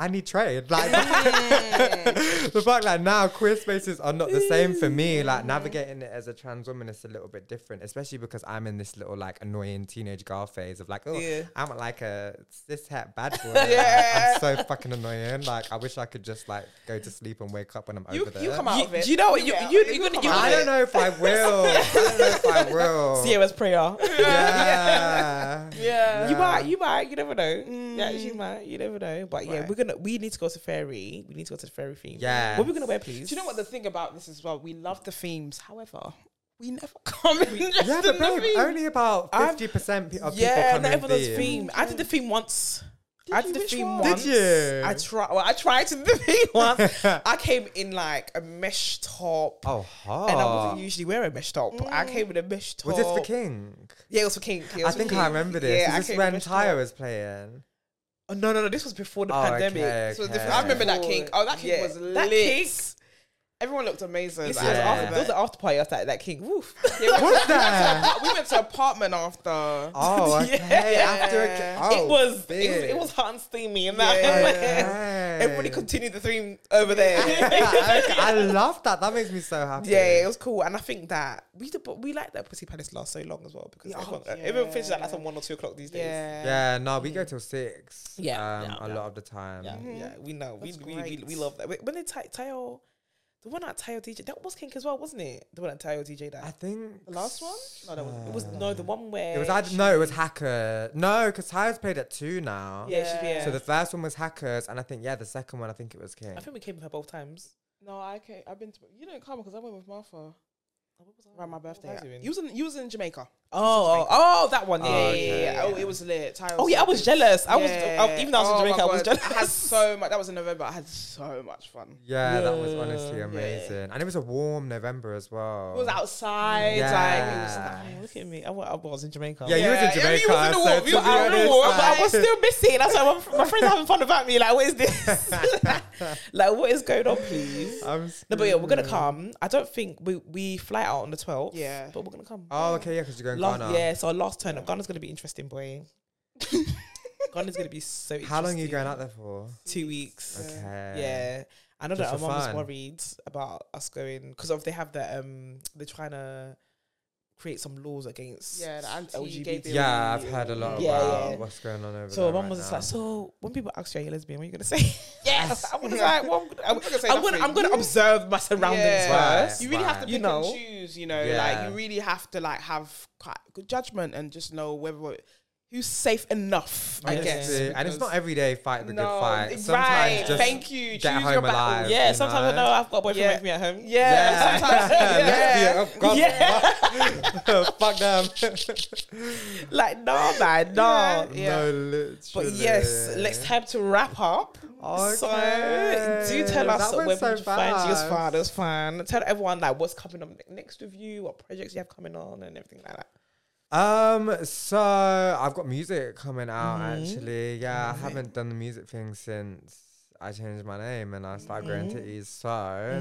I need trade. Like [laughs] the fact like now queer spaces are not the same for me. Like navigating it as a trans woman is a little bit different, especially because I'm in this little like annoying teenage girl phase of like, oh, Yeah. I'm like a cis het bad boy. Yeah. [laughs] I'm so fucking annoying. Like I wish I could just like go to sleep and wake up when I'm You, over there. you come out You- of it. do you know what? You- get- you- you you're you're I don't know if I will. I don't know if I will. [laughs] Sierra's prayer. Yeah. Yeah. You might, you might, you never know. Yeah, Mm. she might, you never know. But yeah, Right. we're gonna, we need to go to fairy. We need to go to the fairy theme. Yeah. What are we gonna wear, please? Do you know what the thing about this as well? We love the themes. However, we never [laughs] come in just Yeah, in but the babe, theme. only about fifty percent of people yeah, come not in everyone does theme. theme. I did the theme once. I did the theme one? once. Did you? I try. Well, I tried to do the theme [laughs] once. I came in like a mesh top. Oh, hot. And I wasn't usually wear a mesh top. I came in a mesh top. Was this for King? Yeah, it was for King. Yeah, I for think King. I remember this. Yeah, I Is this came in a when mesh Tyre was playing? Oh, no, no, no. This was before the Oh, pandemic. okay, This was okay. I remember that before. King. Oh, that King was That lit. King. Everyone looked amazing. Listen, I it was Yeah. after, remember there was that. an after party after that, that King. Woof. [laughs] Yeah, we, What's went to, that? we went to apartment after. Oh, [laughs] okay. Yeah. After a, Yeah. oh, it was it was it was hot and steamy and that. Okay. [laughs] Everybody continued the theme over there. Okay, I love that. That makes me so happy. Yeah, it was cool, and I think that we did, but we like that Pussy Palace last so long as well because Yeah, everyone, oh, everyone finishes at like yeah. some one or two o'clock these days. Yeah. Yeah, no, we go till six. Yeah, um, yeah, a yeah. lot of the time. yeah, Mhm. yeah. We know, we That's we, we, great. we love that. Wait, When did Ty- Tayo, the one at Tayo DJ, that was Kink as well, wasn't it? The one at Tayo DJ that I think The last one? no, that was, it was no the one where It was either, no, it was Hacker. No, because Tyre's played at two now. Yeah, she- yeah. So the first one was Hackers, and I think yeah, the second one I think it was King. I think we came with her both times. No, I can't. I've been. To, you didn't come because I went with Martha what was around my what was birthday. I doing? You was in. You was in Jamaica. oh, oh, oh, that one. Yeah, Oh, yeah, okay. yeah, yeah, Oh, it was lit. Tyra Oh yeah, I was good. jealous. I was Yeah. I, even though I was Oh in my Jamaica, I was God. jealous. I had [laughs] so much. That was in November. I had so much fun. yeah, that was honestly Yeah. amazing, and it was a warm November as well. It was outside. Yeah. Like it was Oh, look at me. I, wa- I was in Jamaica. Yeah, you was in Yeah, yeah, Jamaica. you was in the so warm, to you was be in the honest, warm, but I was still [laughs] missing. That's why my, my friends are having fun about me. Like, what is this? [laughs] [laughs] like, what is going on, please? I'm No, but yeah, we're gonna come. I don't think we we fly out on the 12th. Yeah. but we're gonna come. Oh, okay, yeah, because you're going Last, Ghana. yeah, so our last turn up. Ghana's gonna be interesting, boy. [laughs] Ghana's gonna be so. Interesting. How long are you going out there for? Two weeks. Okay. Yeah. I know Just that for our mum was worried about us going because of they have the um they're trying to create some laws against Yeah, the anti-gay LGBT. Yeah, I've heard a lot Yeah, about yeah. what's going on over So there. mum right was just now. like, so when people ask you are you lesbian, what are you gonna say? [laughs] yes, I was Yeah. like, well, I'm, I'm gonna I'm gonna. I'm gonna observe my surroundings Yeah. first. You really have to pick You know. and choose. You know, Yeah. like you really have to like have good judgment and just know whether who's safe enough. I Yeah. guess. Honestly, and it's not every day fight the No, good fight. right. Just Thank you. get Choose home your battle. alive. Yeah, you sometimes I know? know I've got a boyfriend Yeah. with me at home. Yeah, sometimes. [laughs] yeah. Lesbian, God, Yeah. [laughs] fuck them. [laughs] Like no man, no. Yeah. No, literally. But yes, let's time to wrap up. So Okay. do tell us That where went we so can find you. It's fast. fun. It's fun. Tell everyone like what's coming up next with you, what projects you have coming on, and everything like that. Um, so I've got music coming out Mhm. actually. Yeah, Amazing. I haven't done the music thing since I changed my name and I started growing Mhm. titties. So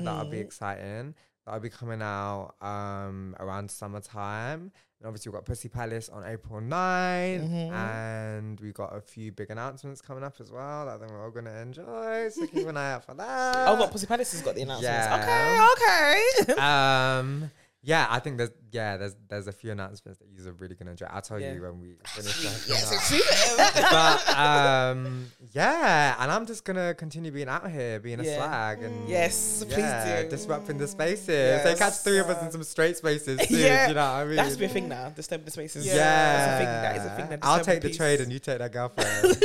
that'll be Mhm. exciting. That'll be coming out um around summertime. And obviously we've got Pussy Palace on April 9 Mhm. and we've got a few big announcements coming up as well that I think we're all gonna enjoy. So keep an eye out for [laughs] that. oh, what Pussy Palace has got the announcements. Yeah. Okay, okay. [laughs] um yeah, I think there's yeah, there's there's a few announcements that you're really gonna enjoy. I'll tell Yeah. you when we finish that. Yes, Yeah. but um yeah, and I'm just gonna continue being out here, being a slag and Yes, please do. disrupting the spaces. So catch three of us in some straight spaces [laughs] too. Yeah. you know what I mean? That's a thing now. Disturb the spaces. yeah, That's a thing. That is a thing. That I'll take the trade and you take that girlfriend.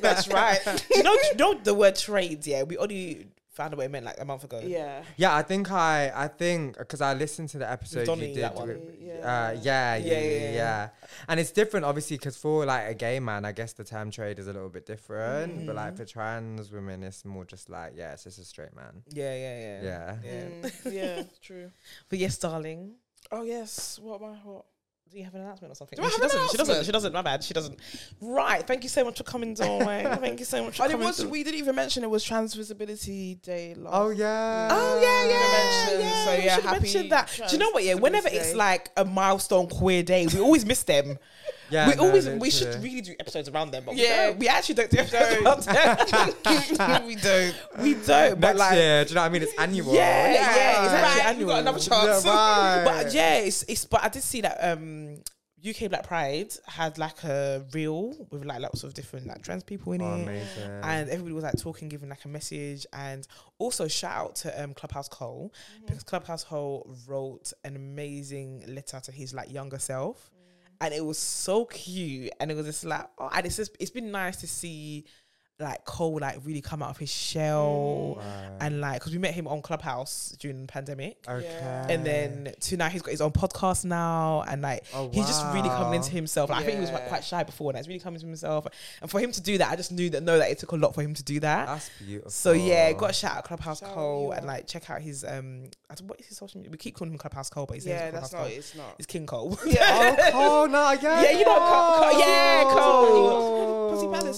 [laughs] That's right. you know, you know the word trades. Yeah, we only found out what it meant like a month ago. yeah. yeah, I think I I think because I listened to the episode you did. that one. with- Yeah. Uh, yeah, yeah, yeah, yeah, yeah, yeah. And it's different, obviously, because for like a gay man, I guess the term trade is a little bit different. But Mm-hmm. like for trans women, it's more just like, yeah, it's just a straight man. yeah, yeah, yeah. Yeah. Yeah. Mm, yeah, [laughs] true. But yes, darling. Oh yes. What am I? What? Do you have an announcement or something? Do I she have an doesn't. She doesn't. She doesn't. My bad. She doesn't. Right. Thank you so much for coming, Doorway. [laughs] Thank you so much for Oh, it was. to- We didn't even mention it was Trans Visibility Day. Last Oh yeah. Oh yeah, yeah, yeah. so we yeah, should happy mention that. Do you know what? Yeah, whenever it's like a milestone queer day, we always miss them. Yeah. we no, always we should literally. really do episodes around them, but Yeah. we, don't. we actually don't do episodes Don't. around them. [laughs] [laughs] we don't. we don't. But like, year, do you know what I mean? It's annual. Yeah, yeah, it's actually [laughs] Right, annual. You got another Yeah, chance. right. But yeah, it's it's. But I did see that um UK Black Pride had like a reel with like lots of different like trans people in Oh, it. amazing. and everybody was like talking, giving like a message, and also shout out to um, Clubhouse Cole because Clubhouse Cole wrote an amazing letter to his like younger self, and it was so cute, and it was just like, oh, and it's just it's been nice to see like Cole like really come out of his shell Right. and like because we met him on Clubhouse during the pandemic. okay. And then to now he's got his own podcast now, and like Oh, he's just really coming into himself. Like, I think he was like, quite shy before, and he's really coming to himself. And for him to do that, I just knew that know that it took a lot for him to do that. That's beautiful. So yeah, got a shout out Clubhouse Shout Cole and like check out his um I don't, what is his social media? We keep calling him Clubhouse Cole, but his name's Yeah, Clubhouse that's not. Cole. It's not. It's King Cole. Yeah. Oh, Cole, no, yeah. [laughs] Yeah, you know Cole- Cole- yeah, Cole.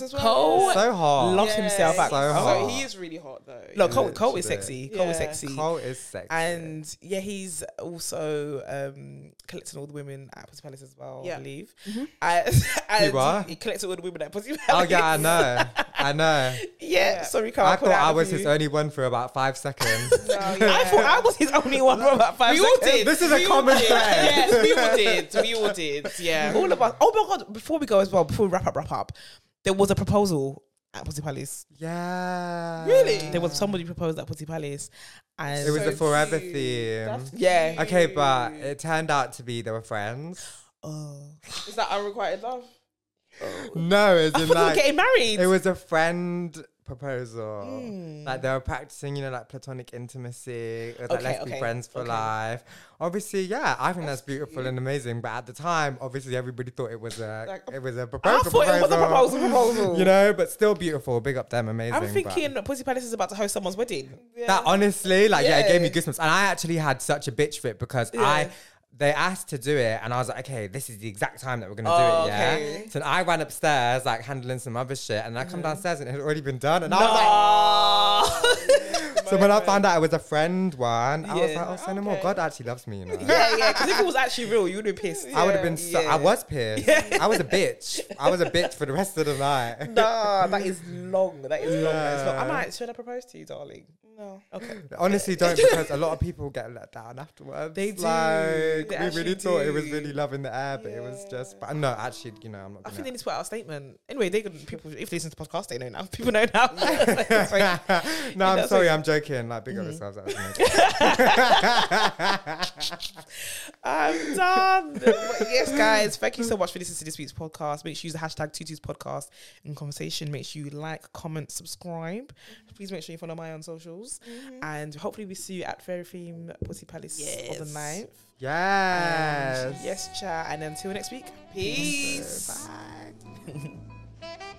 Pussy Palace as well. Cole So hot. loves himself out. So So he is really hot though. Look, Cole, Cole is Literally. sexy. Cole is sexy. Cole is sexy. And yeah, he's also um, collecting all the women at Pussy Palace as well, Yeah. I believe. Mhm. [laughs] And, and what? he collected all the women at Pussy oh yeah, I know. [laughs] I know. yeah, Yeah. sorry, Carl. I put thought I was his only one for about five seconds. [laughs] No, I thought I was his only one for about five We all seconds. did. This is a We all common did. thread. Yes, we all did. We all did. Yeah. All of us. Oh my god! Before we go as well, before we wrap up, wrap up, there was a proposal at Pussy Palace. yeah. Really? There was somebody proposed at Pussy Palace, and It was So a forever cute. theme. That's Yeah. Okay, but it turned out to be they were friends. oh, is that unrequited love? No, it's I in thought they were like getting married. it was a friend proposal. Mm. Like they were practicing, you know, like platonic intimacy. Was like Okay, let's be friends for okay. life. Obviously, yeah, I think that's, That's beautiful cute. and amazing. But at the time, obviously, everybody thought it was a Like it was a proposal. I thought it was a proposal. Proposal. You know, but still beautiful. Big up them, amazing. I'm but- thinking Pussy Palace is about to host someone's wedding. that honestly, like, yeah. it gave me goosebumps. And I actually had such a bitch fit because Yeah. I they asked to do it, and I was like, okay, this is the exact time that we're gonna Oh, do it, oh, yeah. okay. So I ran upstairs, like handling some other shit, and I come mm. downstairs and it had already been done, and I was like. [laughs] So when I found out it was a friend one, I was like, oh, Okay. No more. God actually loves me, you know. yeah, yeah. Because if it was actually real, you would have been pissed. I would have been so, Yeah. I was pissed. I was a bitch. I was a bitch for the rest of the night. Nah, that is long. That is long. That is long. I Yeah. might. Should I propose to you, darling? No. Okay. [laughs] Honestly, don't because a lot of people get let down afterwards. They do. Like, They we actually really thought it was really love in the air, but it was just. But no, actually, you know, I'm not. I Gonna, think they need to put out a statement. Anyway, they could people if they listen to the podcast, they know now. [laughs] People know now. [laughs] Like- no, I'm sorry, like- I'm joking. Like, big up Mhm. yourselves. That was amazing. I'm done. But yes, guys, thank you so much for listening to this week's podcast. Make sure you use the hashtag Tutu's podcast in conversation. Make sure you like, comment, subscribe. Please make sure you follow my on socials. Mm-hmm. And hopefully we see you at Fairy Theme Pussy Palace on the Yes. 9th. yes. Yes, chat. And until next week. Peace. Bye. [laughs]